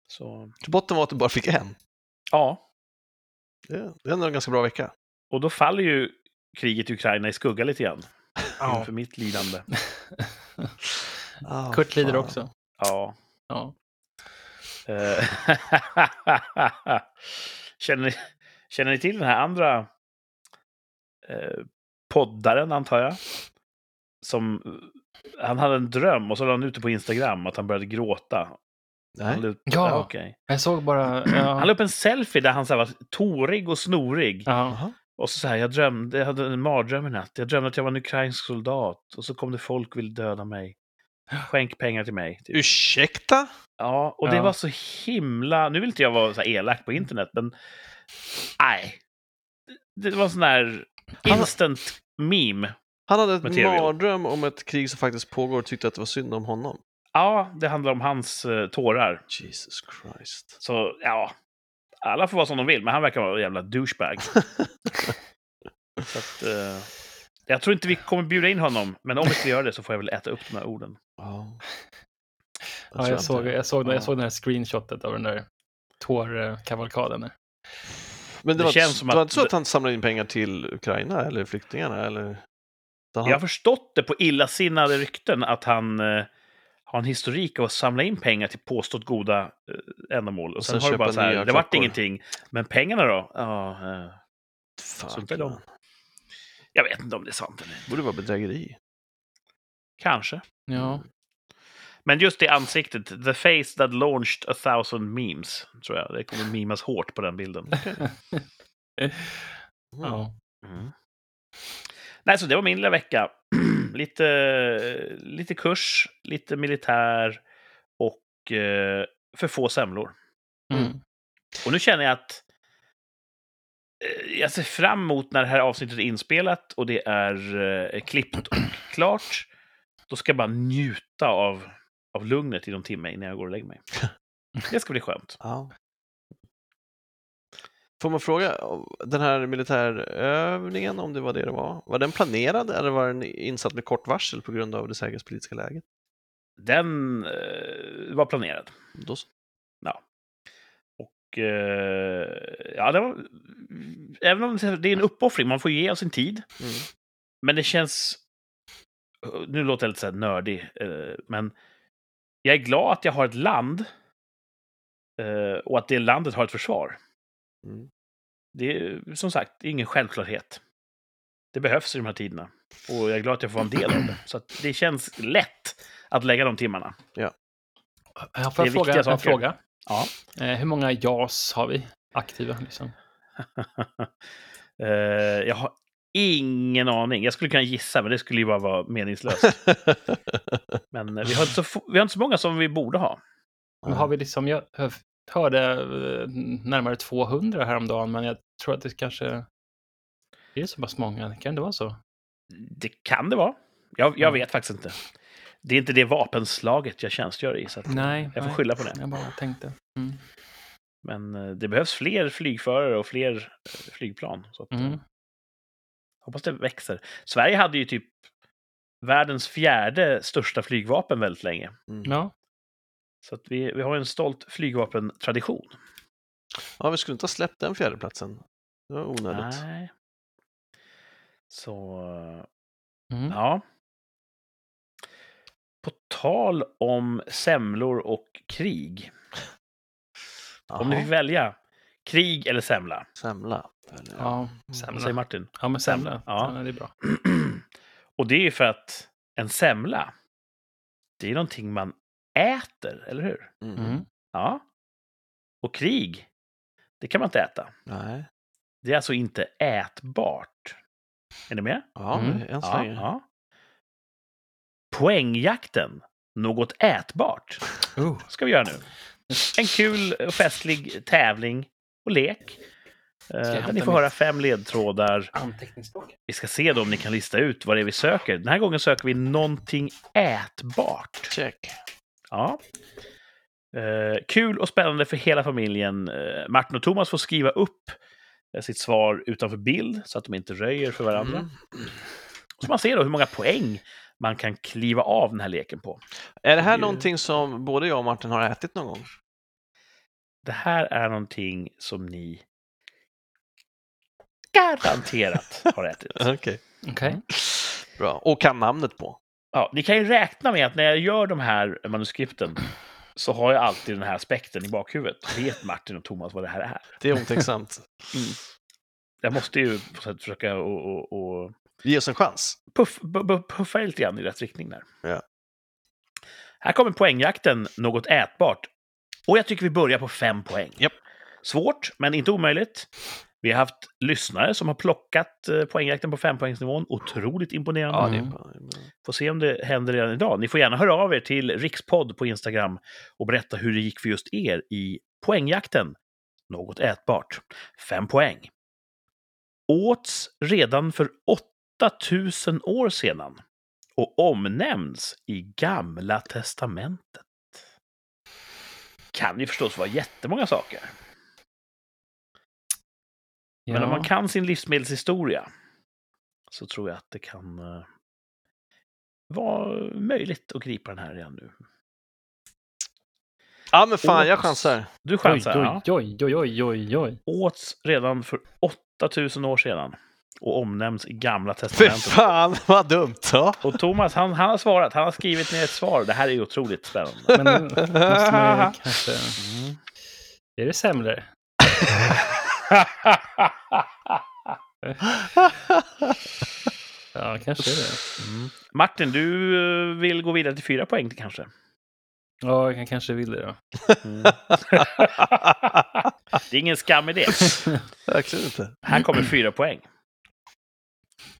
Så botten var att du bara fick en. ja, Det det är ändå en ganska bra vecka. och då faller ju kriget i Ukraina i skugga lite grann. Ja. Inför mitt lidande. Ah, Kurt lider fan. också. Ja. Ja. Eh, känner, ni, känner ni till den här andra eh, poddaren, antar jag? Som, han hade en dröm och så la han ut det på Instagram att han började gråta. Nej. Han ut- Ja. okej. Jag såg bara... Han la Ja. upp en selfie där han så här var torig och snorig. Ja. Jaha. Och så, så här, jag drömde, jag hade en mardröm i natt. Jag drömde att jag var en ukrainsk soldat och så kom det folk och ville döda mig. Skänk pengar till mig. Typ. Ursäkta? Ja, och det Ja. var så himla... Nu vill inte jag vara så här elak på internet, men... Nej. Det var en sån där Han- instant meme. Han hade ett Material. mardröm om ett krig som faktiskt pågår och tyckte att det var synd om honom. Ja, det handlar om hans uh, tårar. Jesus Christ. Så, ja. Alla får vara som de vill, men han verkar vara en jävla douchebag. så att, eh, jag tror inte vi kommer bjuda in honom, men om vi ska göra det så får jag väl äta upp de här orden. Ja. Ja, tror jag, såg, jag, såg, Ja. jag såg den här screenshotet av den där tårkavalkaden. Men det, det var, känns som det var att inte så det- att han samlade in pengar till Ukraina eller flyktingarna? Eller? Han- Jag har förstått det på illasinnade rykten att han har en historik av att samla in pengar till påstått goda eh, ändamål. Och Och sen, sen har det bara så här, det vart ingenting. Men pengarna då? Ja, eh, de. jag vet inte om det är sant eller inte. borde vara bedrägeri. Kanske. Ja. Men just det ansiktet, the face that launched a thousand memes, tror jag. Det kommer mimas hårt på den bilden. Mm. ja. Mm. Nej, så det var min lilla vecka. lite, lite kurs, lite militär och eh, för få semlor. Mm. Och nu känner jag att eh, jag ser fram emot när det här avsnittet är inspelat och det är eh, klippt och klart. Då ska jag bara njuta av, av lugnet i någon timme innan jag går och lägger mig. Det ska bli skönt. Ja. Får man fråga, den här militärövningen, om det var det det var, var den planerad eller var den insatt med kort varsel på grund av det säkerhetspolitiska läget? Den eh, var planerad. Då så. Och eh, ja, det var, även om det är en uppoffring, man får ge av sin tid. Mm. Men det känns... Nu låter jag lite så här nördig, eh, men jag är glad att jag har ett land eh, och att det landet har ett försvar. Mm. Det är som sagt ingen självklarhet. Det behövs i de här tiderna. Och jag är glad att jag får vara en del av det. Så att det känns lätt att lägga de timmarna. Jag Det är får jag fråga en saker. fråga. Ja. Eh, hur många JAS har vi aktiva? Liksom? Eh, jag har ingen aning. Jag skulle kunna gissa, men det skulle ju bara vara meningslöst. Men eh, vi har inte så, vi har inte så många som vi borde ha. Men har vi liksom, jag hörde eh, närmare 200 häromdagen, men jag tror att det kanske är det så pass många. Kan det vara så? Det kan det vara. Jag, jag Ja. vet faktiskt inte. Det är inte det vapenslaget jag tjänstgör i, så att Nej. jag får nej. skylla på det. Jag bara tänkte. Mm. Men eh, det behövs fler flygförare och fler eh, flygplan. Så att, eh, Mm. Hoppas det växer. Sverige hade ju typ världens fjärde största flygvapen väldigt länge. Mm. Ja. Så att vi, vi har en stolt flygvapentradition. Ja, vi skulle inte ha släppt den fjärdeplatsen. Det var onödigt. Nej. Så, Mm. ja. På tal om semlor och krig. Om ni fick välja, krig eller semla? Semla. Eller, Ja, Vad säger semla. Martin? Ja, men semla. Ja. Ja. det är bra. och det är ju för att en semla det är någonting man äter, eller hur? Mm. Mm. Ja. Och krig, det kan man inte äta. Nej. Det är alltså inte ätbart. Är ni med? Ja, Mm. än så länge. ja. Poängjakten, något ätbart, Oh. ska vi göra nu. En kul och festlig tävling och lek. eh, Där ni får höra fem ledtrådar. Vi ska se då om ni kan lista ut vad det är vi söker. Den här gången söker vi någonting ätbart. Check. Ja. Eh, kul och spännande för hela familjen. Eh, Martin och Thomas får skriva upp eh, sitt svar utanför bild så att de inte röjer för varandra. Mm. Så man ser då hur många poäng man kan kliva av den här leken på. Är det här Det någonting som både jag och Martin har ätit någon gång? Det här är någonting som ni garanterat har ätit. Okej. Okej. Bra. Och kan namnet på. Ja, ni kan ju räkna med att när jag gör de här manuskripten så har jag alltid den här aspekten i bakhuvudet. Vet Martin och Thomas vad det här är? Det är otänksamt. Jag måste ju försöka och, och, och Ge oss en chans. puff, puffa lite grann i rätt riktning där. Ja. Här kommer poängjakten, något ätbart. Och jag tycker vi börjar på fem poäng. Japp. Svårt, men inte omöjligt. Vi har haft lyssnare som har plockat eh, poängjakten på fempoängsnivån. Otroligt imponerande. Mm. Får se om det händer redan idag. Ni får gärna höra av er till Rikspodd på Instagram och berätta hur det gick för just er i poängjakten. Något ätbart. Fem poäng. Åts redan för 8000 år sedan och omnämns i Gamla Testamentet. Kan ju förstås vara jättemånga saker. Men om man kan sin livsmedelshistoria så tror jag att det kan eh, vara möjligt att gripa den här redan nu. Ja, men fan, jag Åts. chansar. Du Oj, chansar, ja. oj, oj, oj, oj, oj. Åts redan för 8000 år sedan och omnämns i Gamla Fy Testamentet. fan, vad dumt. Ja. Och Thomas, han, han har svarat. Han har skrivit ner ett svar. Det här är ju otroligt spännande. Men nu måste man ju kanske... Mm. Är det semlor? Ja, kanske det. Mm. Martin, du eh, vill gå vidare till fyra poäng kanske? Ja, jag kanske vill det då. Mm. det är ingen skam i det. Verkligen inte. Här kommer fyra poäng.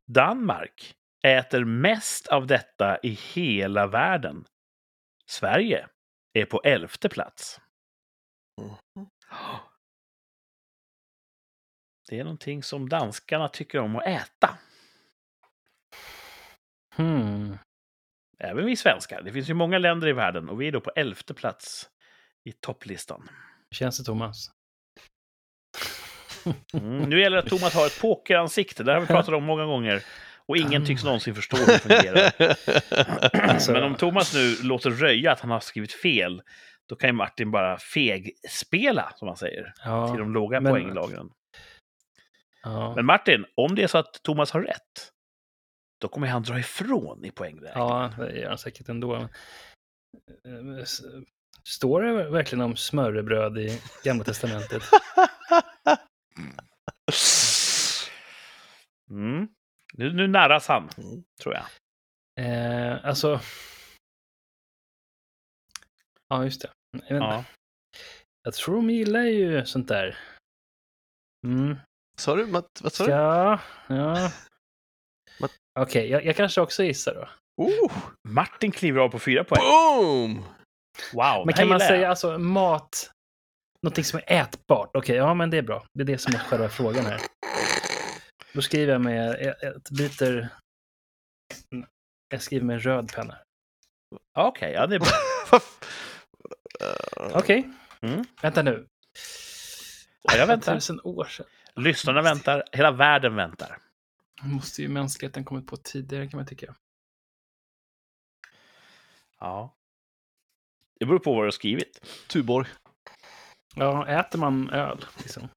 Danmark äter mest av detta i hela världen. Sverige är på elfte plats. Mm. Det är någonting som danskarna tycker om att äta. Hmm. Även vi svenskar. Det finns ju många länder i världen och vi är då på elfte plats i topplistan. Hur känns det, Thomas? Mm. Nu gäller det att Thomas har ett pokeransikte. Det har vi pratat om många gånger. Och ingen tycks någonsin förstå hur det fungerar. Alltså- Men om Thomas nu låter röja att han har skrivit fel, då kan ju Martin bara fegspela, som man säger, till Ja, de låga men- poänglagren. Ja. Men Martin, om det är så att Thomas har rätt, då kommer han dra ifrån i poängräkningen. ja, det gör han säkert ändå. Eh, Står det verkligen om smörrebröd i Gamla Testamentet? Mm. Nu, nu näras han, Mm. tror jag. Eh, alltså... Ja, just det. Men, Ja. Jag tror de gillar ju sånt där. Mm. Sa du? Matt, vad sa du? Ja, ja. Okej, jag, jag kanske också gissar då. Oh, Martin kliver av på fyra poäng. boom! Wow, Men kan man säga jag. alltså mat, någonting som är ätbart? Okej, ja men det är bra. Det är det som är själva frågan här. Då skriver jag med ett, biter... Jag skriver med en röd penna. Okej, ja det är bra. Okej, Mm. vänta nu. Ja, jag väntar. Tusen år sedan. Lyssnarna väntar, hela världen väntar. Måste ju mänskligheten kommit på tidigare kan man tycka. Ja. Det beror på vad du har skrivit. Tuborg. Ja, äter man öl liksom?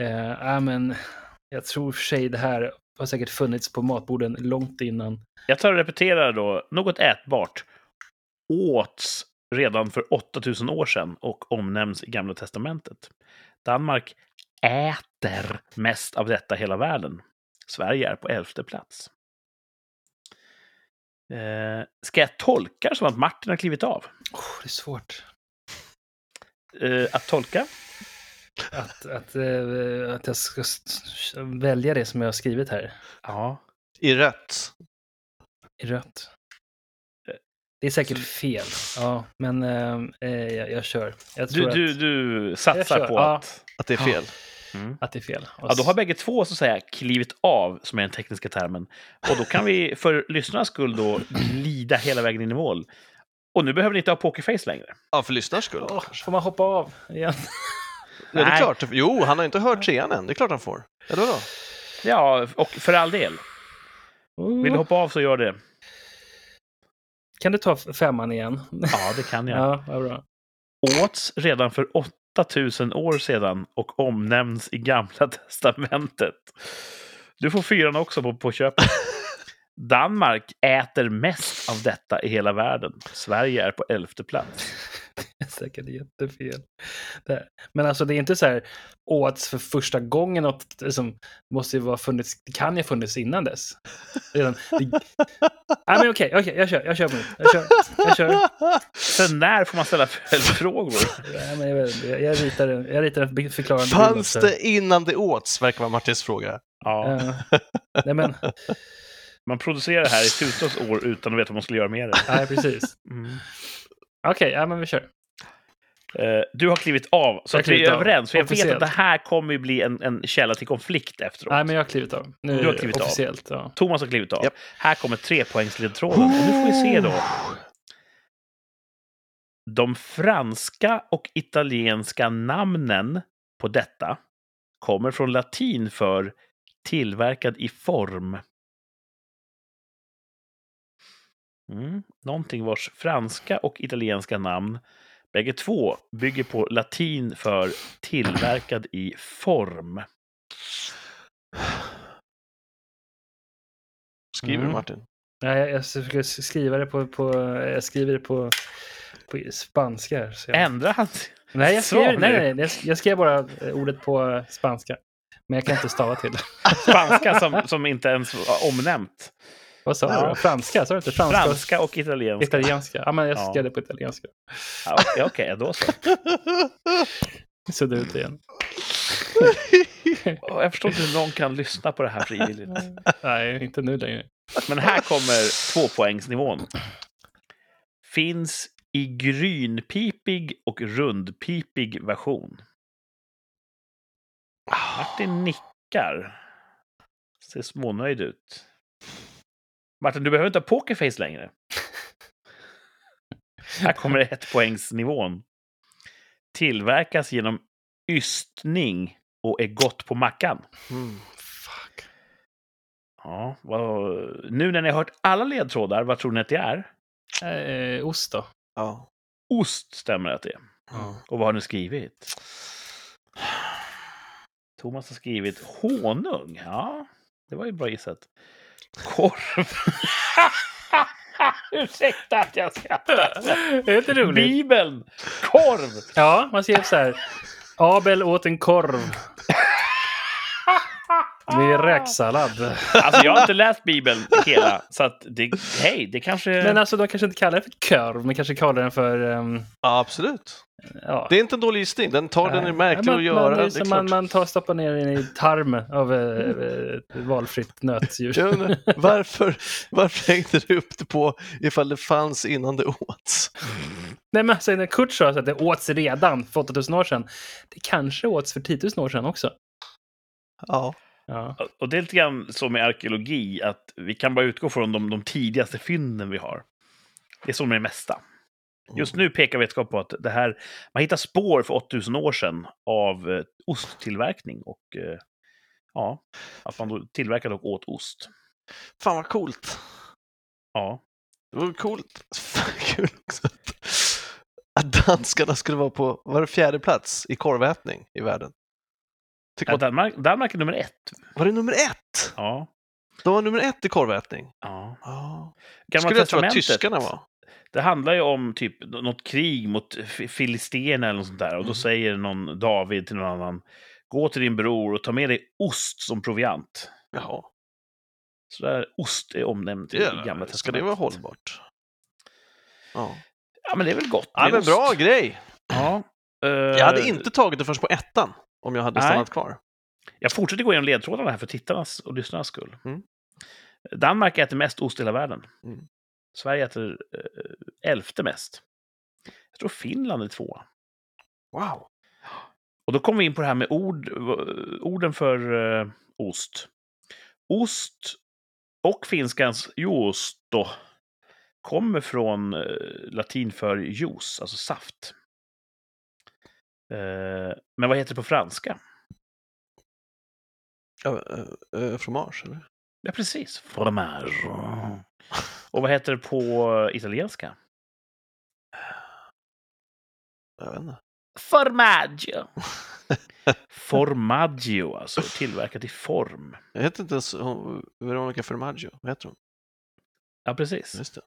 Eh, ja, men jag tror för sig det här har säkert funnits på matborden långt innan. Jag tar och repeterar då. Något ätbart åts redan för 8000 år sedan och omnämns i Gamla Testamentet. Danmark äter mest av detta i hela världen. Sverige är på elfte plats. Eh, ska jag tolka det som att Martin har klivit av? Oh, det är svårt. Eh, att tolka? Att, att, eh, att jag ska välja det som jag har skrivit här Ja. I rött. i rött. Det är säkert fel, ja, men eh, eh, jag, jag kör. Jag Du, tror du, att, du Jag satsar kör, på ja. att... Att det är fel. Mm. att det är fel. Och Ja, då har bägge två så att säga klivit av, som är den tekniska termen. Och då kan vi för lyssnarnas skull då glida hela vägen in i mål. Och nu behöver ni inte ha pokerface längre. Ja, för lyssnars skull. Åh, får man hoppa av igen? Ja, det är Nej. klart. Jo, han har inte hört trean än. Det är klart han får. Ja, då då. Ja, och för all del. Vill du hoppa av så gör det. Kan du ta femman igen? Ja, det kan jag. Ja, vad bra. Åts redan för 8000 år sedan och omnämns i Gamla Testamentet. Du får fyran också på, på köpet. Danmark äter mest av detta i hela världen. Sverige är på elfte plats. Det är säkert jättefel. Det, men alltså det är inte så här åts för första gången något liksom, måste ju vara funnits, det kan ju ha funnits innan dess. Redan, det, nej men okej, okej, jag kör, jag kör på nytt. Jag kör, jag kör. Sen när får man ställa följdfrågor? Nej, men jag, jag, jag, ritar, en- jag ritar en förklarande bild Fanns också. det innan det åts? Verkar vara Martins fråga. Ja, nej men, man producerar det här i tusentals år utan att veta vad man skulle göra med det. nej precis. Mm. Okej, ja men vi kör. Eh, Du har klivit av, så Jag att vi är av. överens. För jag vet Officiellt. att det här kommer ju bli en, en källa till konflikt efteråt. Nej men jag har klivit av. Nu Du har klivit av. officiellt. Ja. Thomas har klivit av. Japp. Här kommer trepoängsledtråden. Och nu får vi se då. De franska och italienska namnen på detta kommer från latin för tillverkad i form. Mm. Någonting vars franska och italienska namn bägge två bygger på latin för tillverkad i form. Skriver Mm. du Martin? Nej, jag, jag försöker skriva det på, på, jag skriver det på, på spanska. Så jag, Ändrar han nej, jag nu. nej, nej, nej, jag, jag skrev bara eh, ordet på spanska. Men jag kan inte stava till det. Spanska som, som inte ens var omnämnt. Vad sa Ja. du? Franska? Sa du inte franska? Franska och italienska. Italienska? Ja, men jag Ja. skrev det på italienska. Ja, Okej, okej, då så. Sudda ut igen. Jag förstår inte hur någon kan lyssna på det här frivilligt. Nej, inte nu längre. Men här kommer tvåpoängsnivån. Finns i grynpipig och rundpipig version. Martin nickar. Ser smånöjd ut. Martin, du behöver inte ha pokerface längre. Här kommer ett poängsnivån. Tillverkas genom ystning och är gott på mackan. Mm. Fuck. Ja, vad... Nu när ni har hört alla ledtrådar, vad tror ni att det är? Eh, ost då? Ja. Ost stämmer att det är. Ja. Och vad har ni skrivit? Thomas har skrivit honung. Ja, det var ju bra gissat. Korv. Ursäkta att jag skrattar. Det är inte roligt. Bibeln. Korv. Ja, man skrev så här. Abel åt en korv. Med räksallad. Alltså, jag har inte läst Bibeln hela, så att det, hej, det kanske... Men alltså, de kanske inte kallar det för korv, men kanske kallar den för... ehm, ja, absolut. ja. Det är inte en dålig gissning. Den tar den är märklig man, att göra. Man, det är man, man tar stoppar ner den i tarmen av ett valfritt nötdjur. Varför, varför hängde du upp det på ifall det fanns innan det åts? Nej, men alltså, när Kurt sa att det åts redan för 8000 år sedan, det kanske åts för 10 000 år sedan också. Ja. Ja. Och det är lite grann så med arkeologi, att vi kan bara utgå från de, de tidigaste fynden vi har. Det är så med det mesta. Just nu pekar vetenskap på att det här, man hittar spår för 8000 år sedan av eh, osttillverkning och eh, ja, att man då tillverkade och åt ost. Fan vad coolt. Ja, Det var coolt. Fan, kul också. Att danskarna skulle vara på, var fjärde plats i korvätning i världen? Tycker ja man, Danmark, Danmark är nummer ett. var det nummer ett? Ja, De var nummer ett i korvätning. ja. Ja. Gamla Skulle jag tro att tyskarna var. Det handlar ju om typ något krig mot fi- filisterna eller något sånt där. Och då Mm. säger någon David till någon annan, gå till din bror och ta med dig ost som proviant. Jaha. Så där ost är omnämnt i Det, Gamla Testamentet. ska det vara hållbart? Ja, Ja, men det är väl gott ja men ost. bra grej! Ja. eh, Jag hade inte tagit det först på ettan om jag hade Nej. stannat kvar. Jag fortsätter gå igenom ledtrådarna här för tittarnas och lyssnarnas skull. Mm. Danmark äter mest ost i hela världen. Mm. Sverige äter eh, elfte mest. Jag tror Finland är tvåa. Wow! Och då kommer vi in på det här med ord, orden för eh, ost. Ost och finskans juusto kommer från eh, latin för juice, alltså saft. Eh, men vad heter det på franska? Ja, äh, äh, fromage, eller? Ja, precis. Fromage. Och vad heter det på italienska? Jag vet inte. Formaggio. Formaggio, alltså tillverkat i form. Jag heter inte ens Veronica Formaggio. Vad heter hon? Ja, precis. Just det.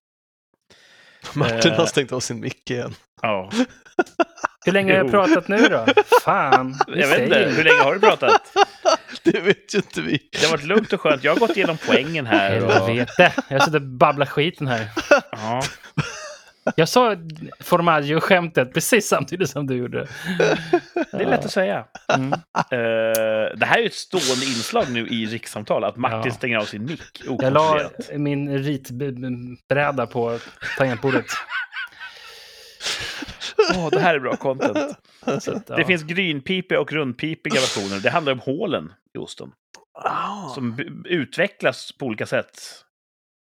Martin Eh. har stängt av sin mick igen. Ja. Hur länge har jag pratat nu då? Fan. Jag vet inte, hur länge har du pratat? Det vet ju inte vi. Det har varit lugnt och skönt. Jag har gått igenom poängen här. Och... Helvete. Jag sitter och babblar skiten här. Ja. Jag sa formaggio-skämtet precis samtidigt som du gjorde. Det är lätt att säga. Mm. Eh, det här är ett stående inslag nu i rikssamtal, att Martin Ja. stänger av sin mick Jag la min ritbräda på tangentbordet. Åh, det här är bra content. Så att, ja. Det finns grynpipiga och rundpipiga versioner. Det handlar om hålen i osten. Ah, Som utvecklas på olika sätt.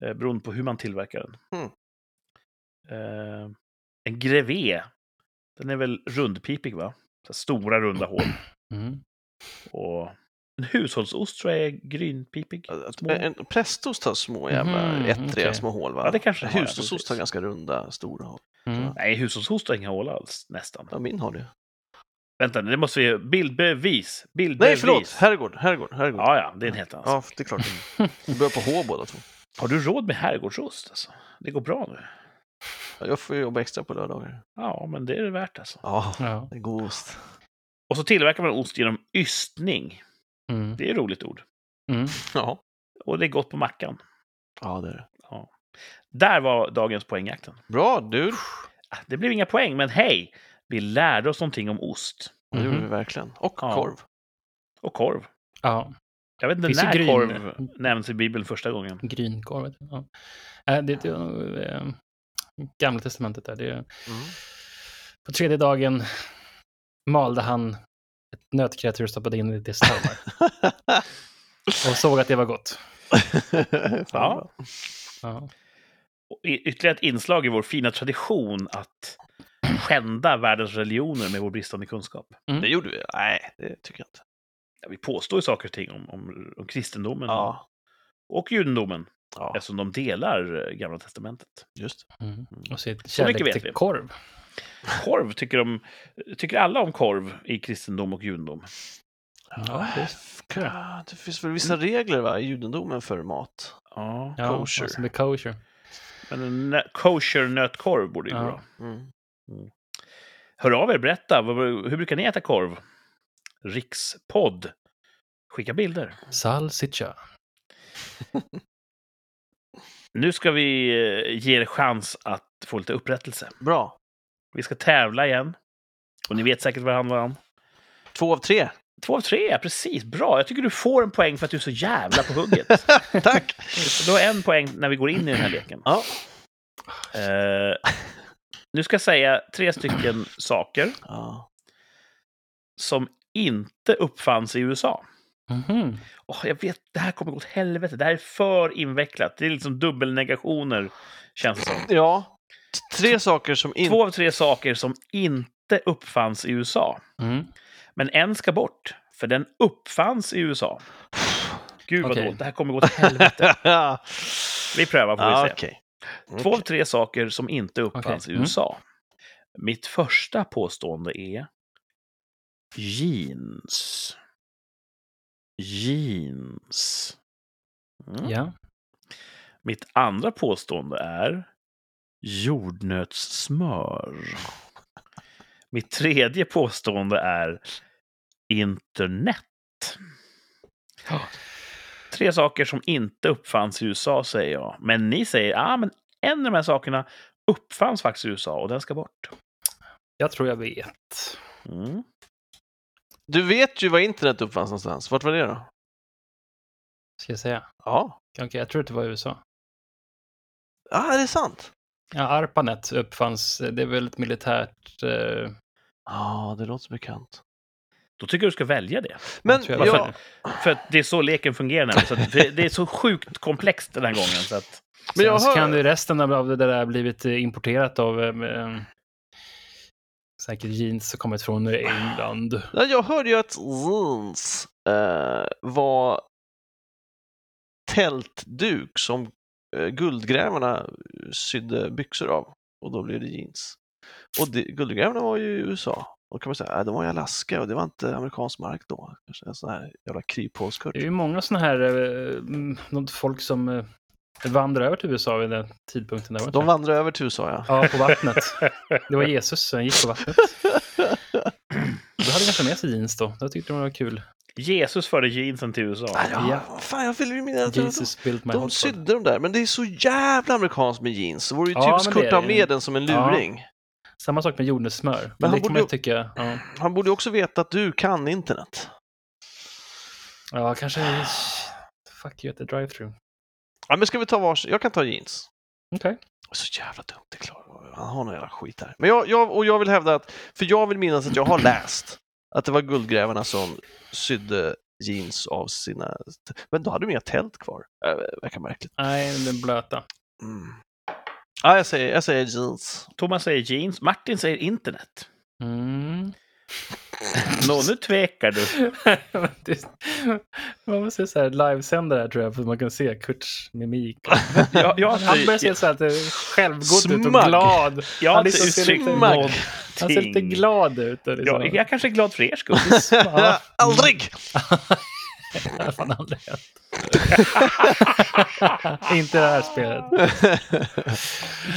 Eh, beroende på hur man tillverkar den. Mm. Eh, en grevé. Den är väl rundpipig, va? Stora runda hål. Mm. Och en hushållsost tror jag är grynpipig. Små. en prästost har små jävla Mhm, ettriga okej. små hål, va? Ja, det kanske Hushållsost har ganska runda, stora hål. Mm. Nej, hushållsost har inga hål alls, nästan. Ja, min har det. Vänta, det måste vi... Bildbevis. Bildbevis. Nej, förlåt! Herrgård, herrgård, herrgård. Ja, ja, det är en helt annan. Ja, det är klart. Vi börjar på H båda två. Har du råd med herrgårdsost? Alltså? Det går bra nu. Ja, Jag får ju jobba extra på lördagar. Ja, men det är det värt alltså. Ja, Ja. det är god ost. Och så tillverkar man ost genom ystning. Mm. Det är ett roligt ord. Mm. Ja, Och det är gott på mackan. ja det är det. Där var dagens poängjakten. Bra, du. Ah, Det blev inga poäng, men hej! Vi lärde oss någonting om ost. Det gjorde Mhm. vi verkligen. Och Ja. korv. Och korv. Ja, Jag vet inte Finns när gryn. korv nämns i Bibeln första gången. grynkorv. Ja. Äh, Det, det, äh, Gamla testamentet där. Det, Mm. på tredje dagen malde han ett nötkreatur och stoppade in i det stormar. och såg att det var gott. Ja. Ja. Ytterligare ett inslag i vår fina tradition att skända världens religioner med vår bristande kunskap. Det gjorde vi. Nej, det tycker jag inte. Ja, vi påstår ju saker och ting om, om, om kristendomen Ja, och judendomen, ja eftersom de delar eh, Gamla Testamentet. just det. Mm. Och mycket kärlek vet till vi. korv. Korv, tycker, de, tycker alla om korv i kristendom och judendom? Ja, det, Ja, finns väl vissa regler va, i judendomen för mat. Ja, ja, Kosher. alltså med kosher. Men en nö- kosher nötkorv borde ju gå Ja. bra. Mm. Hör av er, berätta. Hur brukar ni äta korv? Rikspodd. Skicka bilder. Salsiccia. Nu ska vi eh, ge er chans att få lite upprättelse. Bra. Vi ska tävla igen. Och ni vet säkert vad det handlar om. Två av tre. Två av tre, precis. Bra. Jag tycker du får en poäng för att du är så jävla på hugget. Tack! Så du har en poäng när vi går in i den här leken. Ja. Eh, nu ska jag säga tre stycken saker Ja. som inte uppfanns i USA. Mhm. Åh, jag vet, det här kommer gå åt helvete. Det här är för invecklat. Det är liksom dubbelnegationer, känns det som. ja. T- Tre saker som inte... Två av tre saker som inte uppfanns i USA. Mm. Men en ska bort, för den uppfanns i USA. Gud vad Okej. dåligt. Det här kommer gå åt helvete. Vi prövar får vi se. okej. Två av tre saker som inte uppfanns Okej. i Mm. USA. Mitt första påstående är jeans. Jeans. Mm. Ja. Mitt andra påstående är jordnötssmör. Mitt tredje påstående är internet. Tre saker som inte uppfanns i USA, säger jag. Men ni säger, ah, men en av de här sakerna uppfanns faktiskt i USA och den ska bort. Jag tror jag vet. Mm. Du vet ju var internet uppfanns någonstans. Vart var det då? Ska jag säga? Ja, Okej, jag tror att det var i USA. ja är det sant? Ja, ARPANET uppfanns, det är väl ett militärt... Eh, Ja, det låter bekant. Då tycker jag du ska välja det. Men jag jag, För att det är så leken fungerar. Så att det, är så sjukt komplext den här gången. Så att, Men Sen jag så hör- kan ju resten av det där blivit eh, importerat av eh, eh, säkert jeans som kommit från England. Ja, jag hörde ju att jeans eh, var tältduk som eh, guldgrävarna sydde byxor av och då blev det jeans. Och det, guldgrävarna var ju i USA. Och kan man säga, äh, de var i Alaska och det var inte amerikansk mark då. Kanske en sån här jävla kryphålskurt. Det är ju många sådana här eh, mm, folk som eh, vandrar över till USA vid den tidpunkten. Där, De vandrar över till USA, ja. Ja, på vattnet. Det var Jesus som gick på vattnet. Då hade kanske med sig jeans då. Då tyckte de det var kul. Jesus förde jeansen till USA. Ah, ja. Ja. Fan, jag vill ju att de, Jesus de rod. sydde de där, men det är så jävla amerikanskt med jeans. Det vore ju Ja, typiskt Kurt är ha med den som en Ja. Samma sak med jordnötssmör. Men, han borde tycka. Ja, Han borde också veta att du kan internet. ja kanske... Fuck you at the drive-thru. Ja, men ska vi ta vars? Jag kan ta jeans. Okej. Så jävla dumt, det är klart. Han har någon jävla skit här. Men jag, jag, och jag vill hävda att, för jag vill minnas att jag har läst att det var guldgrävarna som sydde jeans av sina... Men då hade de inga tält kvar. Äh, verkar märkligt. Nej, den blöta. Mm. Ja, jag säger, jag säger jeans. Thomas säger jeans. Martin säger internet. Mm. Nå, nu tvekar du. Det- man måste så här livesända det här tror jag, för att man kan se Kurts mimik. Jag, jag, Han börjar inte, se så här lite självgott ut och glad. jag han liksom ser lite-. Han ser lite glad ut. Liksom. Jag, jag kanske är glad för er skull. Ja. Aldrig! Det har fan aldrig hänt. Inte det här spelet.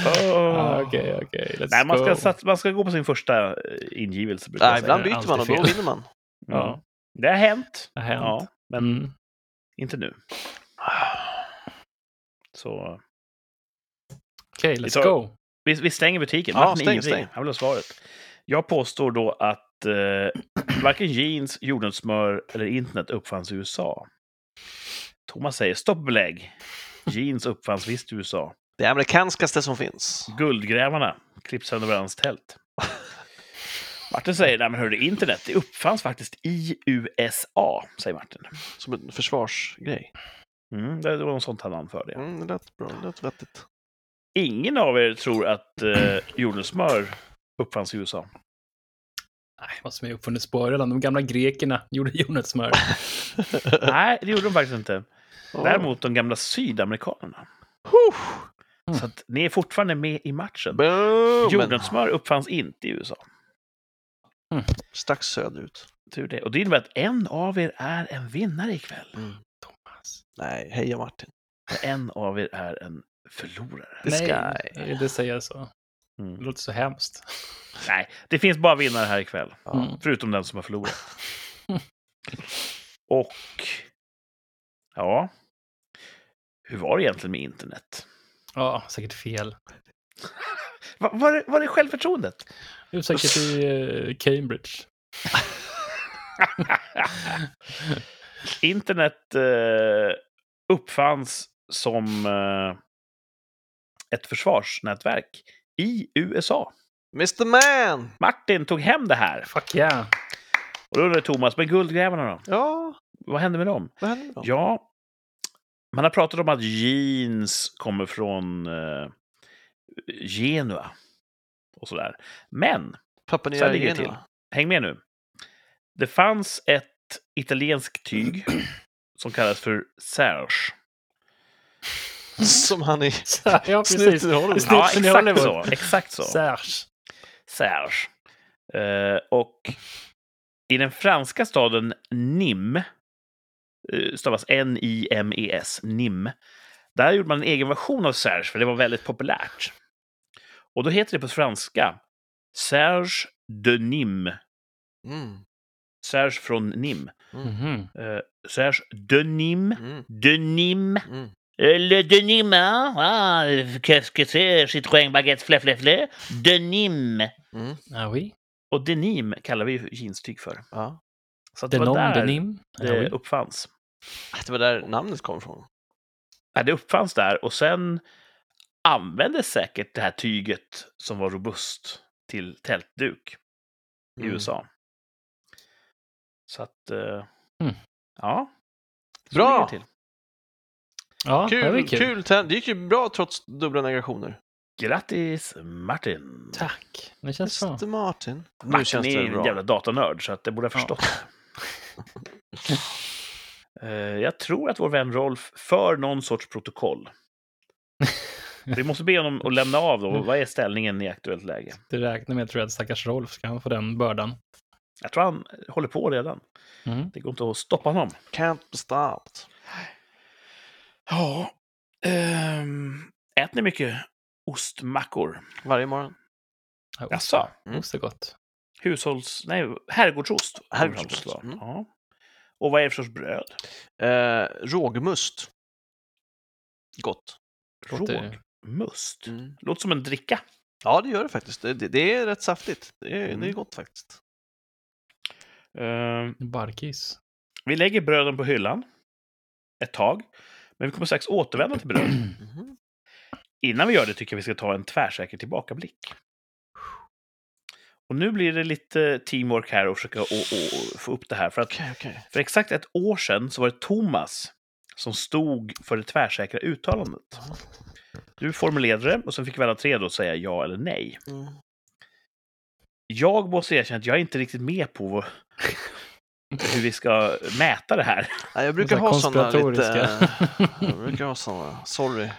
Ah, Okej, okej. Let's Nej, man ska, sats, man ska gå på sin första eh, ingivelse. Nej, säga. ibland byter man och då vinner man. Ja. Ja. Det har hänt. Det har hänt. Ja, men Mm. inte nu. Så Okej, Vi let's tar- go. vi, vi stänger butiken. Ja, Martin stäng, stäng. Han vill ha svaret. Jag påstår då att eh, varken jeans, jordnötssmör eller internet uppfanns i USA. Thomas säger stoppbelägg. Jeans uppfanns visst i USA. Det amerikanskaste som finns. Guldgrävarna klippt sönder varandras tält. Martin säger, nej men hörru, internet, det uppfanns faktiskt i USA, säger Martin. Som en försvarsgrej. Mm, det var något sånt han anförde. ja. Mm, det lät bra, det lät vettigt. Ingen av er tror att eh, jordnötssmör uppfanns i USA. Nej, vad som är uppfunnits på redan. De gamla grekerna gjorde jordnötssmör. Nej, det gjorde de faktiskt inte. Däremot de gamla sydamerikanerna. Huh. Så att ni är fortfarande med i matchen. Boom! Jordnötssmör uppfanns inte i USA. Strax söderut. Tur det. Och det innebär att en av er är en vinnare ikväll. Mm. Thomas. Nej, heja Martin. En av er är en förlorare. Nej, det säger jag så. Det Mm. låter så hemskt. Nej, det finns bara vinnare här ikväll. Mm. Förutom den som har förlorat. Och... Ja. Hur var det egentligen med internet? Ja, säkert fel. Va, var, det, var det självförtroendet? Det säkert i eh, Cambridge. Internet eh, uppfanns som eh, ett försvarsnätverk i USA. Mr Man! Martin tog hem det här. Fuck yeah. Och då undrar Thomas, men guldgrävarna då? Ja, Vad hände med dem? vad hände med dem? Ja, man har pratat om att jeans kommer från eh, Genua och sådär. Men, Pappa så här ligger det till. häng med nu. Det fanns ett italienskt tyg som kallas för Serge. Som han i ja, precis. snuten i Hollywood. Snuten Ja, exakt så. Exakt så. Serge. Serge. Eh, och i den franska staden Nîmes, eh, stavas N-I-M-E-S, Nîmes, där gjorde man en egen version av Serge, för det var väldigt populärt. Och då heter det på franska Serge de Nîmes. Mm. Serge från Nîmes. Mhm. Eh, Serge Denim. Mm. Denim. Mm. Euh, Le denim, hein? Ah, qu'est-ce que c'est? Citroën baguette flä, flä, flä. Denim. Mm. Ah oui. Och denim kallar vi ju jeanstyg för. Ja. Så att det Denom, var där denim. Ah det oui. uppfanns. Det var där namnet kom ifrån. Ja, det uppfanns där och sen användes säkert det här tyget som var robust till tältduk i Mm. USA. Så att, eh, Mm. ja. Så Bra! Ja, Kul, kul. kul. Det gick ju bra trots dubbla negationer. Grattis Martin! Tack. Det känns bra. Martin. Nu Martin känns är en bra. jävla datanörd så att det borde ha förstått. Eh, Jag tror att vår vän Rolf för någon sorts protokoll. Vi måste be honom att lämna av då. Vad är ställningen i aktuellt läge? Det räknar med, tror jag, att stackars Rolf ska han få den bördan. Jag tror han håller på redan. Mm. Det går inte att stoppa honom. Can't be stopped. Ja. Um, äter ni mycket ostmackor? Varje morgon. Ja, Jaså? Mm. Ost är gott. Hushålls... Nej, herrgårdsost. Herrgårdsost, Ja. mm. Ja. Och vad är det för sorts bröd? Eh, rågmust. Gott. Låter- Rågmust. Mm. Låter som en dricka. Ja, det gör det faktiskt. Det, det, det är rätt saftigt. Det är, Mm. det är gott faktiskt. Ehm, Barkis. vi lägger bröden på hyllan ett tag. Men vi kommer strax återvända till bröd. Mhm. Innan vi gör det tycker jag vi ska ta en tvärsäker tillbakablick. Och nu blir det lite teamwork här och försöka å- å- få upp det här. För att Okej, okej. för exakt ett år sedan så var det Thomas som stod för det tvärsäkra uttalandet. Du formulerade det och sen fick vi alla tre då säga ja eller nej. Mm. Jag måste erkänna att jag är inte riktigt med på hur vi ska mäta det här. Nej, jag brukar ha sådana lite... Jag brukar ha sådana. Sorry.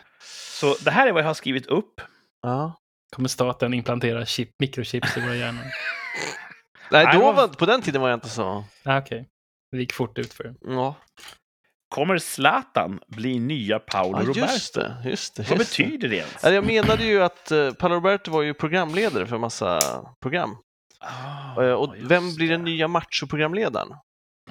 Så det här är vad jag har skrivit upp. Ja. Kommer staten implantera chip, mikrochips i våra hjärnor? Nej, då vad- var, på den tiden var jag inte så... ah, Okej. Det gick fort ut för. Ja, Kommer Zlatan bli nya Paolo ja Roberto? just det. Just det Vad just det. betyder det ens? Ja, Jag menade ju att uh, Paolo Roberto var ju programledare för massa program. Eh, och vem blir den nya machoprogramledaren?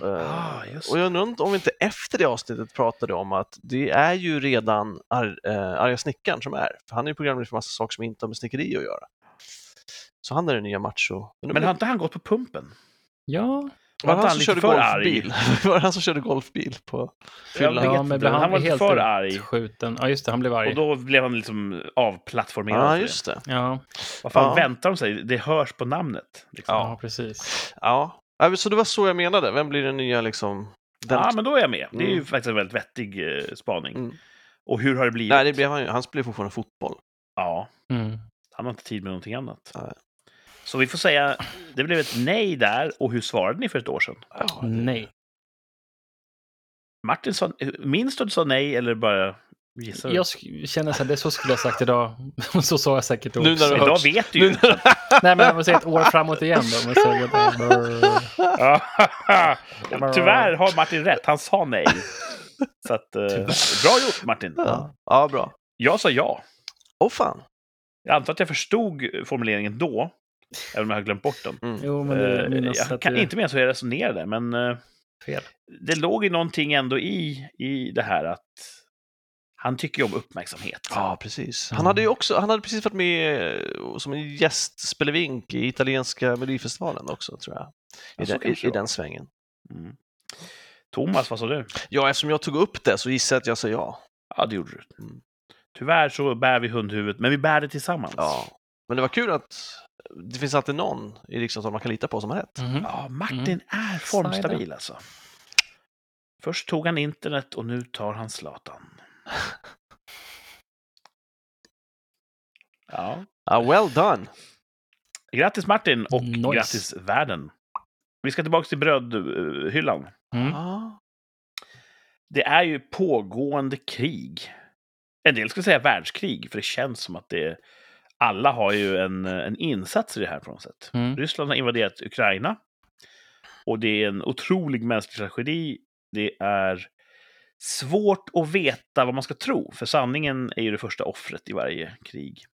Uh, Ah, och jag undrar om- vi inte efter det avsnittet pratade om att det är ju redan Ar uh, Arga Snickaren som är. För han är ju programledare för massa saker som inte har med snickeri att göra. Så han är den nya macho. Men har inte han gått på pumpen? Ja, var han han som körde golfbil? var det han som körde golfbil på fyllan? ja men han, Han var helt för arg. utskjuten? Ja, just det. Han blev arg. Och då blev han liksom avplattformerad. Ja, det. just det. Ja, Vad fan Ja. väntar de sig? Det hörs på namnet. Liksom. ja. precis. Ja, Ja, så det var så jag menade. Vem blir den nya liksom... Den... Ja, men då är jag med. Det är ju Mm. faktiskt en väldigt vettig eh, spaning. Mm. Och hur har det blivit? Nej, det blev han ju. Han spelar fortfarande fotboll. Ja, Mm. han har inte tid med någonting annat. Nej. Så vi får säga, det blev ett nej där. Och hur svarade ni för ett år sedan? Det- Nej. Martin sa, minns du att du sa nej eller bara gissar du? Jag känner så här, det så skulle jag sagt idag. så sa jag säkert då Nu också. när du Idag hört- vet du ju. Nu när- Nej, men jag måste säga ett år framåt igen då. Men så, jag bara, Ja, Tyvärr har Martin rätt. Han sa nej. Så att, eh, bra gjort Martin. ja. ja, bra. Jag sa ja. Åh fan. Jag antar att jag förstod formuleringen då, även om jag har glömt bort den. Mm. jo, men det Eh, minns jag att kan det inte minnas hur jag resonerade, men eh, fel. det låg ju någonting ändå i, i det här att han tycker ju om uppmärksamhet. Ja, precis. Han Mm. hade ju också, han hade precis varit med eh, som en gästspelevink i italienska melodifestivalen också, tror jag. Ja, I, så den, i, i den svängen. Mm. Thomas, vad sa du? Ja, eftersom jag tog upp det så gissar jag att jag sa ja. Ja, det gjorde du. Mm. Tyvärr så bär vi hundhuvudet, men vi bär det tillsammans. ja. Men det var kul att det finns alltid någon i riksdagen man kan lita på som har rätt. Mhm. Ja, Martin Mm. är formstabil alltså. Först tog han internet och nu tar han Zlatan. Ja. Ja, well done! Grattis Martin och Nice. grattis världen. Vi ska tillbaka till brödhyllan. Mm. Det är ju pågående krig. En del skulle säga världskrig, för det känns som att det alla har ju en, en insats i det här på något sätt. Mm. Ryssland har invaderat Ukraina. Och det är en otrolig mänsklig tragedi. Det är svårt att veta vad man ska tro, för sanningen är ju det första offret i varje krig.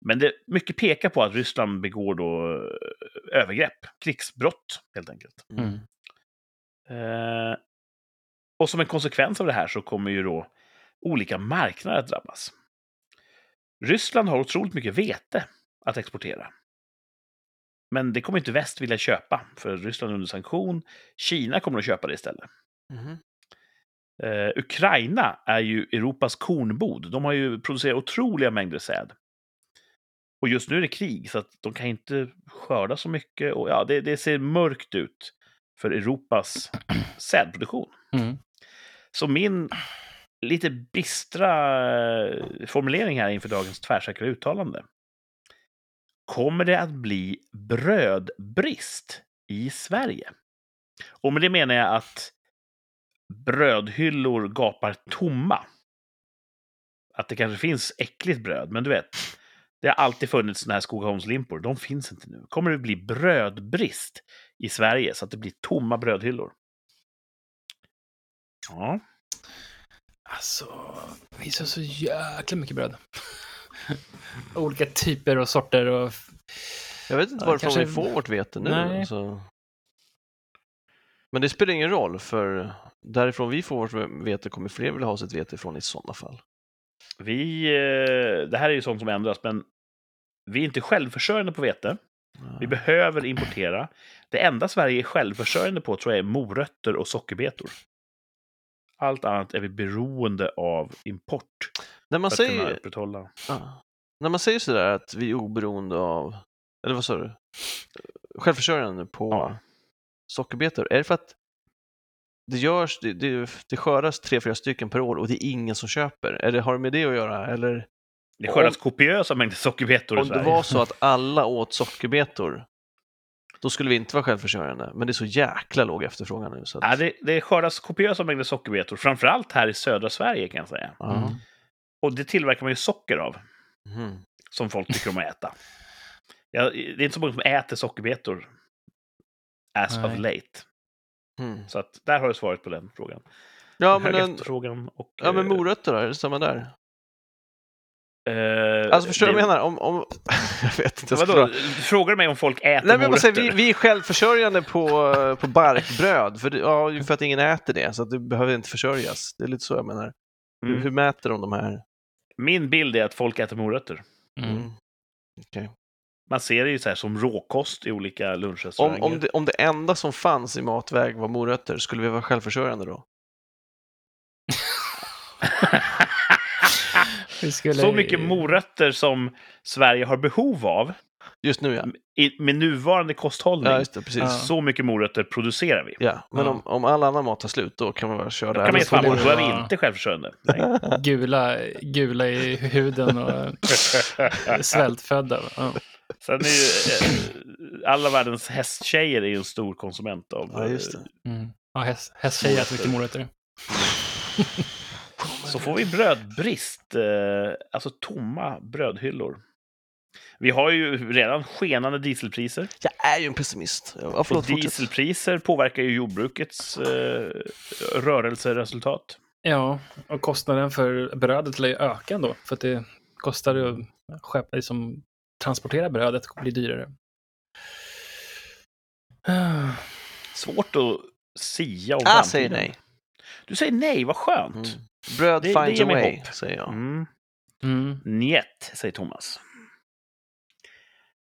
Men det mycket pekar på att Ryssland begår då eh, övergrepp, krigsbrott helt enkelt. Mm. Eh, och som en konsekvens av det här så kommer ju då olika marknader att drabbas. Ryssland har otroligt mycket vete att exportera. Men det kommer inte väst vilja köpa, för Ryssland är under sanktion. Kina kommer att köpa det istället. Mhm. Eh, Ukraina är ju Europas kornbod. De har ju producerat otroliga mängder säd. Och just nu är det krig, så att de kan inte skörda så mycket. Och ja, det, det ser mörkt ut för Europas sädproduktion. Mm. Så min lite bistra formuleringar formulering här inför dagens tvärsäkra uttalande. Kommer det att bli brödbrist i Sverige? Och med det menar jag att brödhyllor gapar tomma. Att det kanske finns äckligt bröd, men du vet, det har alltid funnits såna här Skogaholmslimpor. De finns inte nu. Kommer det bli brödbrist i Sverige så att det blir tomma brödhyllor? Ja, Alltså, det finns ju så jäkla mycket bröd. Olika typer och sorter och... Jag vet inte Ja, varifrån kanske- vi får vårt vete nu. Nej. Alltså. Men det spelar ingen roll, för därifrån vi får vårt vete kommer fler vilja ha sitt vete ifrån i sådana fall. vi... eh, Det här är ju sånt som ändras, men vi är inte självförsörjande på vete. Vi behöver importera. Det enda Sverige är självförsörjande på tror jag är morötter och sockerbetor. Allt annat är vi beroende av import När man säger, ja. när man säger sådär att vi är oberoende av, eller vad sa du? Självförsörjande på Ja. sockerbetor, är det för att det görs, det, det, det skördas tre, fyra stycken per år och det är ingen som köper? Är det, har det med det att göra? Eller Det skördas kopiösa mängder sockerbetor i om det Sverige. var så att alla åt sockerbetor, då skulle vi inte vara självförsörjande. Men det är så jäkla låg efterfrågan nu. Så att, Ja, det, det skördas kopiösa mängder sockerbetor, framförallt här i södra Sverige kan jag säga. Mm. Och det tillverkar man ju socker av, Mhm. som folk tycker om att äta. Ja, det är inte så många som äter sockerbetor as Nej. of late. Mm. Så att där har du svaret på den frågan. Ja, men, en, och... ja, men eh, morötter då, är det samma där? Eh, Alltså förstår du det- vad jag menar? Om, om, jag vet inte. Jag Vadå? dra- Du frågar mig om folk äter Nej, men morötter? vi, vi är självförsörjande på, på barkbröd, för, ja, för att ingen äter det, så att det behöver inte försörjas. Det är lite så jag menar. Hur, Mm. hur mäter de de här? Min bild är att folk äter morötter. Mm. Mm. Okej. Man ser det ju så här som råkost i olika Om, lunchrestauranger. om, det, om det enda som fanns i matväg var morötter, skulle vi vara självförsörjande då? Skulle... Så mycket morötter som Sverige har behov av Just nu ja. i, med nuvarande kosthållning. Ja, just det, precis. Ja. Så mycket morötter producerar vi. Ja, men Ja. Om, om all annan mat tar slut, då kan man bara köra Då kan man ge fan då är det vi inte självförsörjande. Nej. Gula, gula i huden och eh, svältfödda. Ja. Sen är ju eh, alla världens hästtjejer är ju en stor konsument av... Ja, just det. Mm. Ja, häst, hästtjejer äter mycket morötter. Så får vi brödbrist, eh, alltså tomma brödhyllor. Vi har ju redan skenande dieselpriser. Jag är ju en pessimist. Ja, Och förlåt, dieselpriser påverkar ju jordbrukets eh, rörelseresultat. Ja, och kostnaden för brödet lär ju öka ändå. För att det kostar ju att liksom, transportera brödet blir dyrare. Ah, Svårt att sia om Ah, framtiden. säger nej. Du säger nej, vad skönt. Mm. Bröd Det- det finds ger a way, hopp. säger jag. Mm. Mm. Njet, säger Thomas.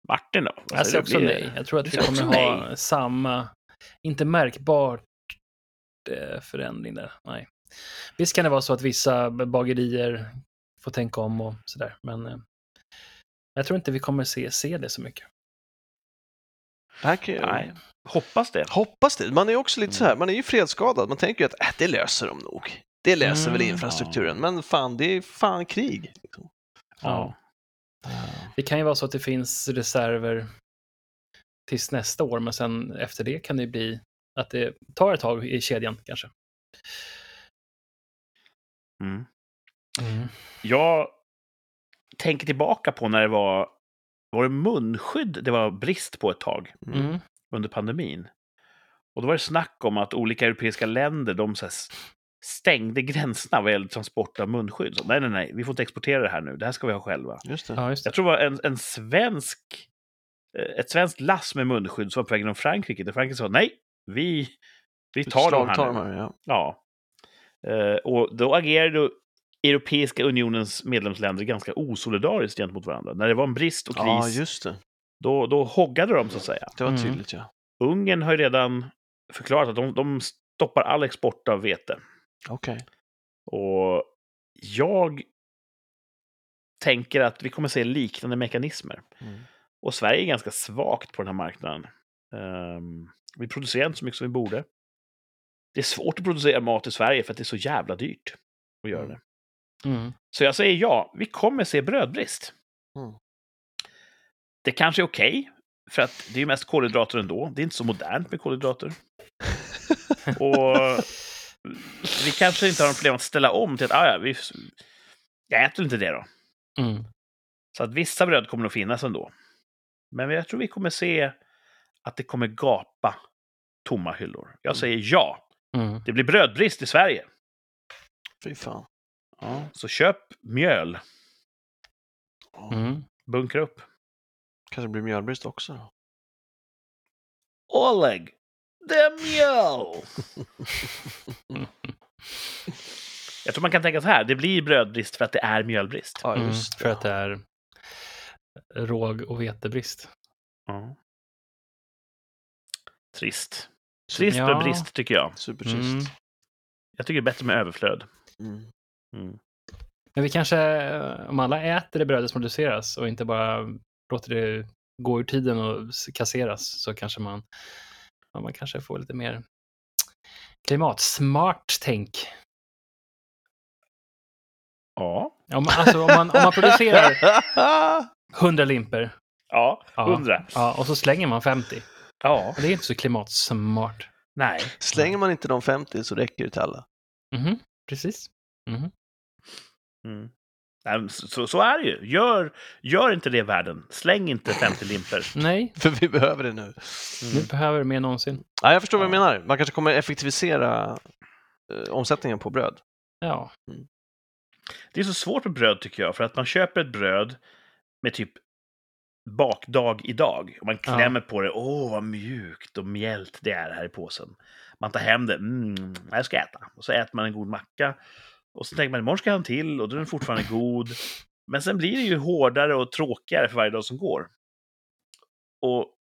Martin då? Vad Jag säger också Blir det- nej. Jag tror att vi kommer ha nej? samma, inte märkbart eh, förändring där. Nej. Visst kan det vara så att vissa bagerier får tänka om och sådär, men eh, jag tror inte vi kommer se, se det så mycket. Det kan. Nej, hoppas det. Hoppas det. Man är ju också lite så här, man är ju fredsskadad. Man tänker ju att äh, det löser de nog. Det löser väl Mm, infrastrukturen. Men fan, det är fan krig. Liksom. Ja. Det kan ju vara så att det finns reserver tills nästa år, men sen efter det kan det bli att det tar ett tag i kedjan kanske. Mm. Jag tänker tillbaka på när det var, var det munskydd det var brist på ett tag Mm. Mm. under pandemin. Och då var det snack om att olika europeiska länder de så stängde gränserna vad gäller transport av munskydd. Så, nej, nej, nej, vi får inte exportera det här nu. Det här ska vi ha själva. Just det. Ja, just det. Jag tror det var en, en svensk, eh, ett svenskt lass med munskydd som var på väg genom Frankrike. Där Frankrike sa nej, vi Vi tar dem här nu. de ja. Ja. Eh, och då agerade Europeiska unionens medlemsländer ganska osolidariskt gentemot varandra. När det var en brist och kris, Ja, just det. då, då hoggade de så att säga. Det var Mm. tydligt, ja. Ungern har ju redan förklarat att de, de stoppar all export av vete. Okej. Och jag tänker att vi kommer se liknande mekanismer. Mm. Och Sverige är ganska svagt på den här marknaden. Ehm, vi producerar inte så mycket som vi borde. Det är svårt att producera mat i Sverige för att det är så jävla dyrt att göra Mm. det. Mm. Så jag säger ja, vi kommer se brödbrist. Mm. Det kanske är okej, för att det är ju mest kolhydrater ändå. Det är inte så modernt med kolhydrater. Och vi kanske inte har något problem att ställa om till att, ah, ja, vi, jag äter inte det då. Mm. Så att vissa bröd kommer att finnas ändå. Men jag tror vi kommer se att det kommer gapa tomma hyllor. Jag säger ja, Mm. det blir brödbrist i Sverige. Fy fan. Ja, så köp mjöl. Mm. bunkra upp. Kanske blir mjölbrist också. Oleg, är mjöl! Jag tror man kan tänka så här, det blir brödbrist för att det är mjölbrist. Ja, Mm. just För att det är råg och vetebrist. Ja. Trist. Trist med Ja. brist tycker jag. Supertrist. Mm. Jag tycker det är bättre med överflöd. Mm. Mm. Men vi kanske, eh, om alla äter det brödet som produceras och inte bara låter det gå ur tiden och s- kasseras så kanske man, ja, man kanske får lite mer klimatsmart tänk. Ja. Om, man- alltså, om, man, om man producerar 100 limper Ja, Ja. hundra. ja, och så slänger man 50. Ja. Det är inte så klimatsmart. Nej. Slänger man inte de 50 så räcker det till alla. Mhm, precis. Mhm. Mm. Nej, så, så- är det ju. Gör, gör inte det i världen. Släng inte 50 limper. Nej, För vi behöver det nu. nu behöver det mer än någonsin. Ja, jag förstår vad du Ja. menar. Man kanske kommer effektivisera eh, omsättningen på bröd. Ja, Det är så svårt med bröd tycker jag, för att man köper ett bröd med typ bakdag idag. Och man Ja. klämmer på det. Åh, vad mjukt och mjält det är här i påsen. Man tar hem det. Mm, jag ska äta. Och så äter man en god macka. Och så tänker man imorgon ska jag ha en till och då är den fortfarande god. Men sen blir det ju hårdare och tråkigare för varje dag som går. Och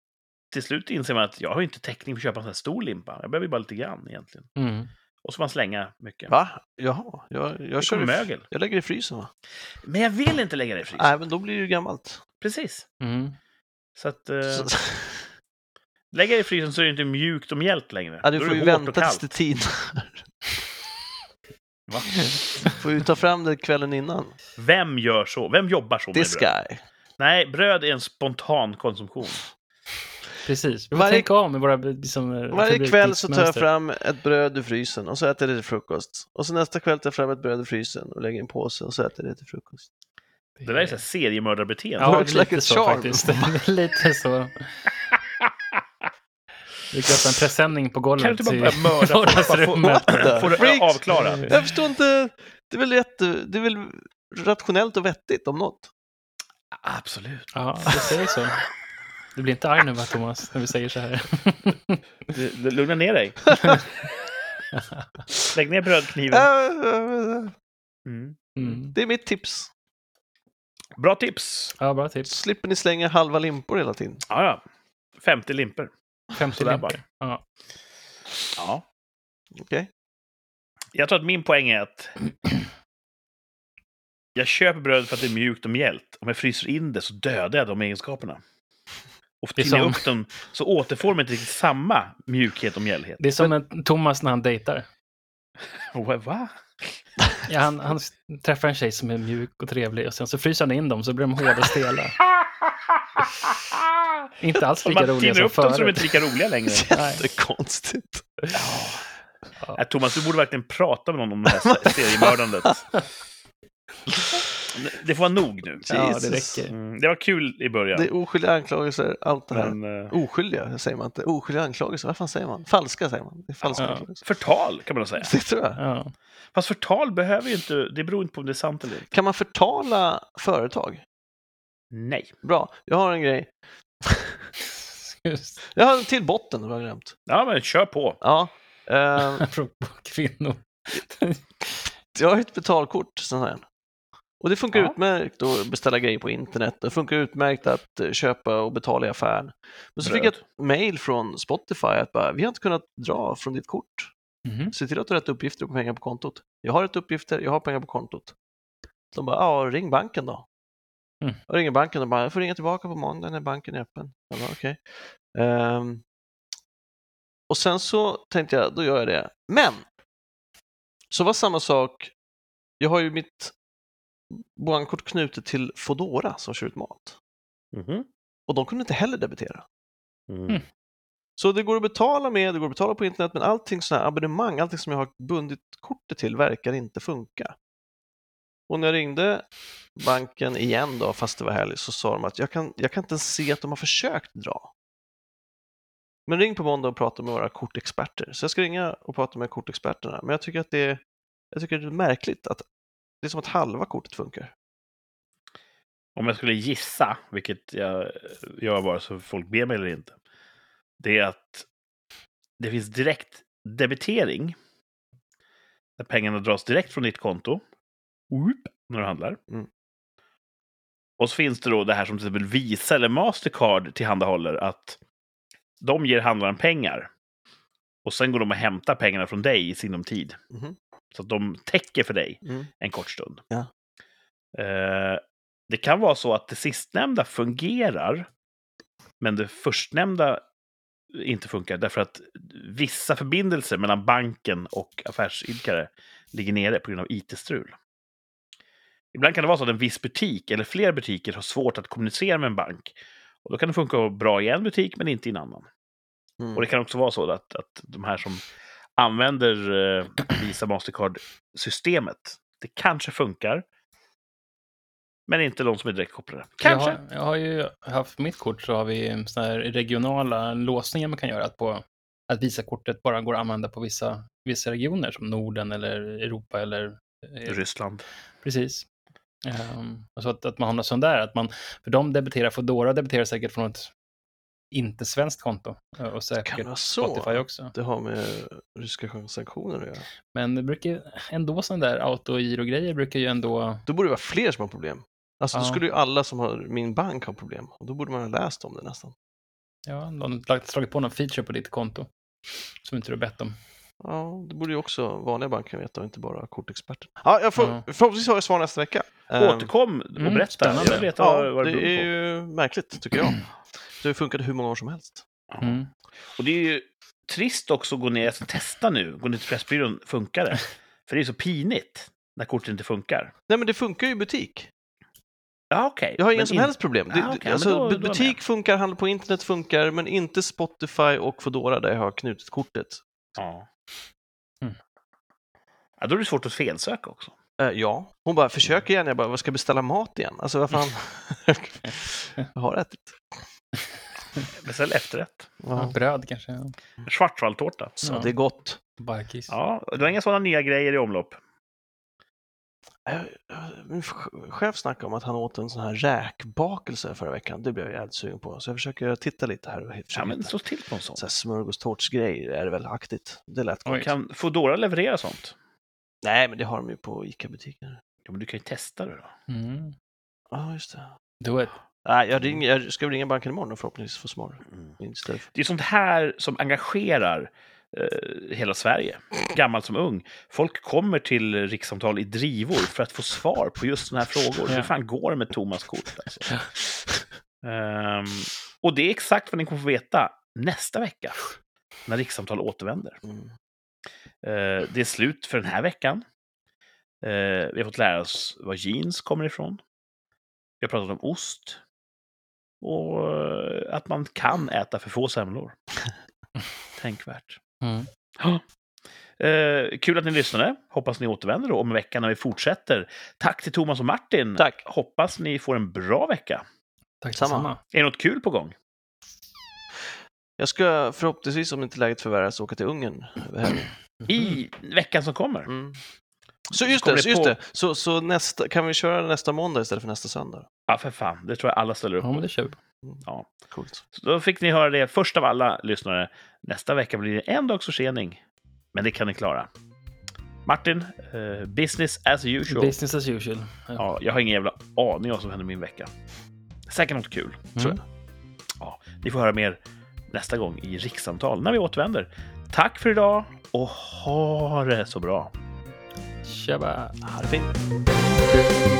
till slut inser man att jag har ju inte täckning för att köpa en sån här stor limpa. Jag behöver ju bara lite grann egentligen. mm. Och så får man slänga mycket. Va? Jaha, jag, jag kör i, mögel. Jag lägger i frysen va? Men jag vill inte lägga det i frysen. Nej, men då blir det ju gammalt. Precis. Mm. Så att... Eh, Så, lägga det i frysen så är det inte mjukt och mjällt längre. ja, du får ju vänta tills det tinar. Va? Får ju ta fram det kvällen innan. Vem gör så? Vem jobbar så med This bröd? guy. Nej, bröd är en spontan konsumtion. Precis. Vi får Varje- tänka om med våra liksom, Varje kväll så tar jag fram ett bröd ur frysen och så äter jag det till frukost. Och så nästa kväll tar jag fram ett bröd ur frysen och lägger i en påse och så äter jag det till frukost. Det där är så här seriemördarbeteende. Ja, like lite så charm. faktiskt. lite så. Vi kan öppna en presenning på golvet. Kan du inte bara börja mörda vardagsrummet. Få, det avklarat. Jag förstår inte, det är väl, jätte, det är väl rationellt och vettigt om något. Absolut. Ja, det säger så. Du blir inte arg nu va, Thomas, när vi säger så här? Lugna ner dig. Lägg ner brödkniven. Äh, Mm. Mm. Det är mitt tips. Bra tips. Ja, bra tips. Slipper ni slänga halva limpor hela tiden. Ja, ja. 50 limper. 50 Sådär limper. Ja. Ja. Okej? Jag tror att min poäng är att jag köper bröd för att det är mjukt och mjällt. Om jag fryser in det så dödar jag de egenskaperna. Och tinar jag som- upp dem så återfår de inte riktigt samma mjukhet och mjällhet. Det är som en Thomas när han dejtar. Va? Ja, han, han träffar en tjej som är mjuk och trevlig och sen så fryser han in dem så blir de hårda och stela. Inte alls lika man roliga som upp dem så är de förut. inte lika roliga längre. Jättekonstigt. Ja. Nej, Thomas, du borde verkligen prata med någon om det här seriemördandet. Det får vara nog nu. Ja, det räcker. Mm, det var kul i början. Det är oskyldiga anklagelser, allt det här. men, eh, Oskyldiga säger man inte. Oskyldiga anklagelser, vad fan säger man? Falska säger man. Det är falska Ja. anklagelser. förtal kan man säga. Det tror jag. Ja. Fast förtal behöver ju inte... Det beror inte på om det är sant eller inte. Kan man förtala företag? Nej. Bra, jag har en grej. Just. Jag har en till botten, har jag glömt. Ja, men kör på. Ja, Eh, Apropå kvinnor. jag har ett betalkort, sån här. Och det funkar Ja. utmärkt att beställa grejer på internet. Det funkar utmärkt att eh, köpa och betala i affären. Men så fick jag Bröd. ett mail från Spotify att bara, vi har inte kunnat dra från ditt kort. Mhm. Se till att du har rätt uppgifter på pengar på kontot. Jag har rätt uppgifter, jag har pengar på kontot. De bara, ja, ring banken då. Mm. Jag ringer banken och bara, jag får ringa tillbaka på måndag när banken är öppen. Jag bara, okej. Ehm, och sen så tänkte jag, då gör jag det. Men! Så var samma sak, jag har ju mitt bankkort knutet till Fodora som kör ut mat. Mhm. Och de kunde inte heller debitera. Mm. Mm. Så det går att betala med, det går att betala på internet, men allting sådana här abonnemang, allting som jag har bundit kortet till verkar inte funka. Och när jag ringde banken igen då, fast det var helg, så sa de att jag kan, jag kan inte ens se att de har försökt dra. Men ring på måndag och prata med våra kortexperter. Så jag ska ringa och prata med kortexperterna. Men jag tycker att det är, jag tycker det är märkligt att det är som att halva kortet funkar. Om jag skulle gissa, vilket jag gör bara så folk ber mig eller inte, det är att det finns direkt debitering. Där pengarna dras direkt från ditt konto. När du handlar. Mm. Och så finns det då det här som till exempel Visa eller Mastercard tillhandahåller. Att de ger handlaren pengar. Och sen går de och hämtar pengarna från dig i sinom tid. Mhm. Så att de täcker för dig Mm. en kort stund. Ja. Eh, det kan vara så att det sistnämnda fungerar, men det förstnämnda inte funkar därför att vissa förbindelser mellan banken och affärsidkare ligger nere på grund av IT-strul. Ibland kan det vara så att en viss butik eller fler butiker har svårt att kommunicera med en bank. Och då kan det funka bra i en butik men inte i en annan. Mm. Och det kan också vara så att, att de här som använder eh, Visa Mastercard-systemet, det kanske funkar. Men inte de som är direkt kopplade. Kanske. Jag har, jag har ju haft mitt kort så har vi såna här regionala låsningar man kan göra. Att, på, att Visa-kortet bara går att använda på vissa, vissa regioner som Norden eller Europa eller... eh, Ryssland. Precis. Um, så att, att man har något sånt där, att man, för de debiterar, Foodora debiterar säkert från ett inte svenskt konto. eh, Och Kan säkert vara så? Spotify också. Det har med ryska sanktioner att göra. Men det brukar ändå sådana där autogiro-grejer brukar ju ändå... Då borde det vara fler som har problem. Alltså då Ja. skulle ju alla som har min bank ha problem. Och då borde man ha läst om det nästan. Ja, de har slagit på någon feature på ditt konto. Som inte du har bett om. Ja, det borde ju också vanliga banker veta och inte bara kortexperter. Ja, jag får, Ja. förhoppningsvis har jag svar nästa vecka. Ehm, Återkom och mm, berätta. spännande. Jag veta Ja, vad, det är ju märkligt tycker jag. Det har funkat hur många år som helst. Mm. Och det är ju trist också att gå ner, ska testa nu, gå ner till Pressbyrån, funkar det? För det är så pinigt när kortet inte funkar. Nej, men det funkar ju i butik. Ja, okej. Jag har inga Men som in- helst problem. Det, okej, men alltså, då- butik funkar, handel på internet funkar, men inte Spotify och Foodora där jag har knutit kortet. Ja. Mm. ja. Då är det svårt att felsöka också. Eh, ja, hon bara försök igen. Jag bara, vad ska jag beställa mat igen? Alltså vad fan. jag har ätit. Beställ efterrätt. Ja, bröd kanske. Schwarzwaldtårta. Så Ja. det är gott. Barkis. Ja, du har inga sådana nya grejer i omlopp. Eh, eh, Min ch- chef snackade om att han åt en sån här räkbakelse förra veckan. Det blev jag jävligt sugen på. Så jag försöker titta lite här och Ja, men slå till på en sån. Så smörgåstårtsgrej är det väl aktigt. Det lät gott. Kan Foodora leverera sånt? Nej, men det har de ju på ICA-butiker. Ja, men du kan ju testa det då. Mm. Ja, just det. Do it. Nej, jag, ringer, jag ska ringa banken imorgon och förhoppningsvis få svar. Mm. Det är sånt här som engagerar eh, hela Sverige, gammal som ung. Folk kommer till rikssamtal i drivor för att få svar på just såna här frågor. Ja. Hur fan går det med Thomas kort? Alltså? Ehm, och det är exakt vad ni kommer få veta nästa vecka, när rikssamtal återvänder. Mm. Eh, det är slut för den här veckan. Eh, vi har fått lära oss var jeans kommer ifrån. Vi har pratat om ost. Och eh, att man kan äta för få semlor. Tänkvärt. Mm. Eh, kul att ni lyssnade. Hoppas ni återvänder då om en vecka när vi fortsätter. Tack till Thomas och Martin. Tack. Hoppas ni får en bra vecka. Tack Samma. detsamma. Är något kul på gång? Jag ska förhoppningsvis, om inte läget förvärras, åka till Ungern. I veckan som kommer. Mm. Så just det, det just på- det. Så, så nästa, kan vi köra nästa måndag istället för nästa söndag? Ja, för fan. Det tror jag alla ställer upp Ja, men på. det kör vi. Ja. Coolt. Så då fick ni höra det först av alla lyssnare. Nästa vecka blir det en dags försening. Men det kan ni klara. Martin, eh, business as usual. Business as usual. Ja. Ja, jag har ingen jävla aning om vad som händer min vecka. Säkert något kul, tror Mm. jag. Ja, ni får höra mer nästa gång i rikssamtal när vi återvänder. Tack för idag och ha det så bra. Tjaba! Ha det fint.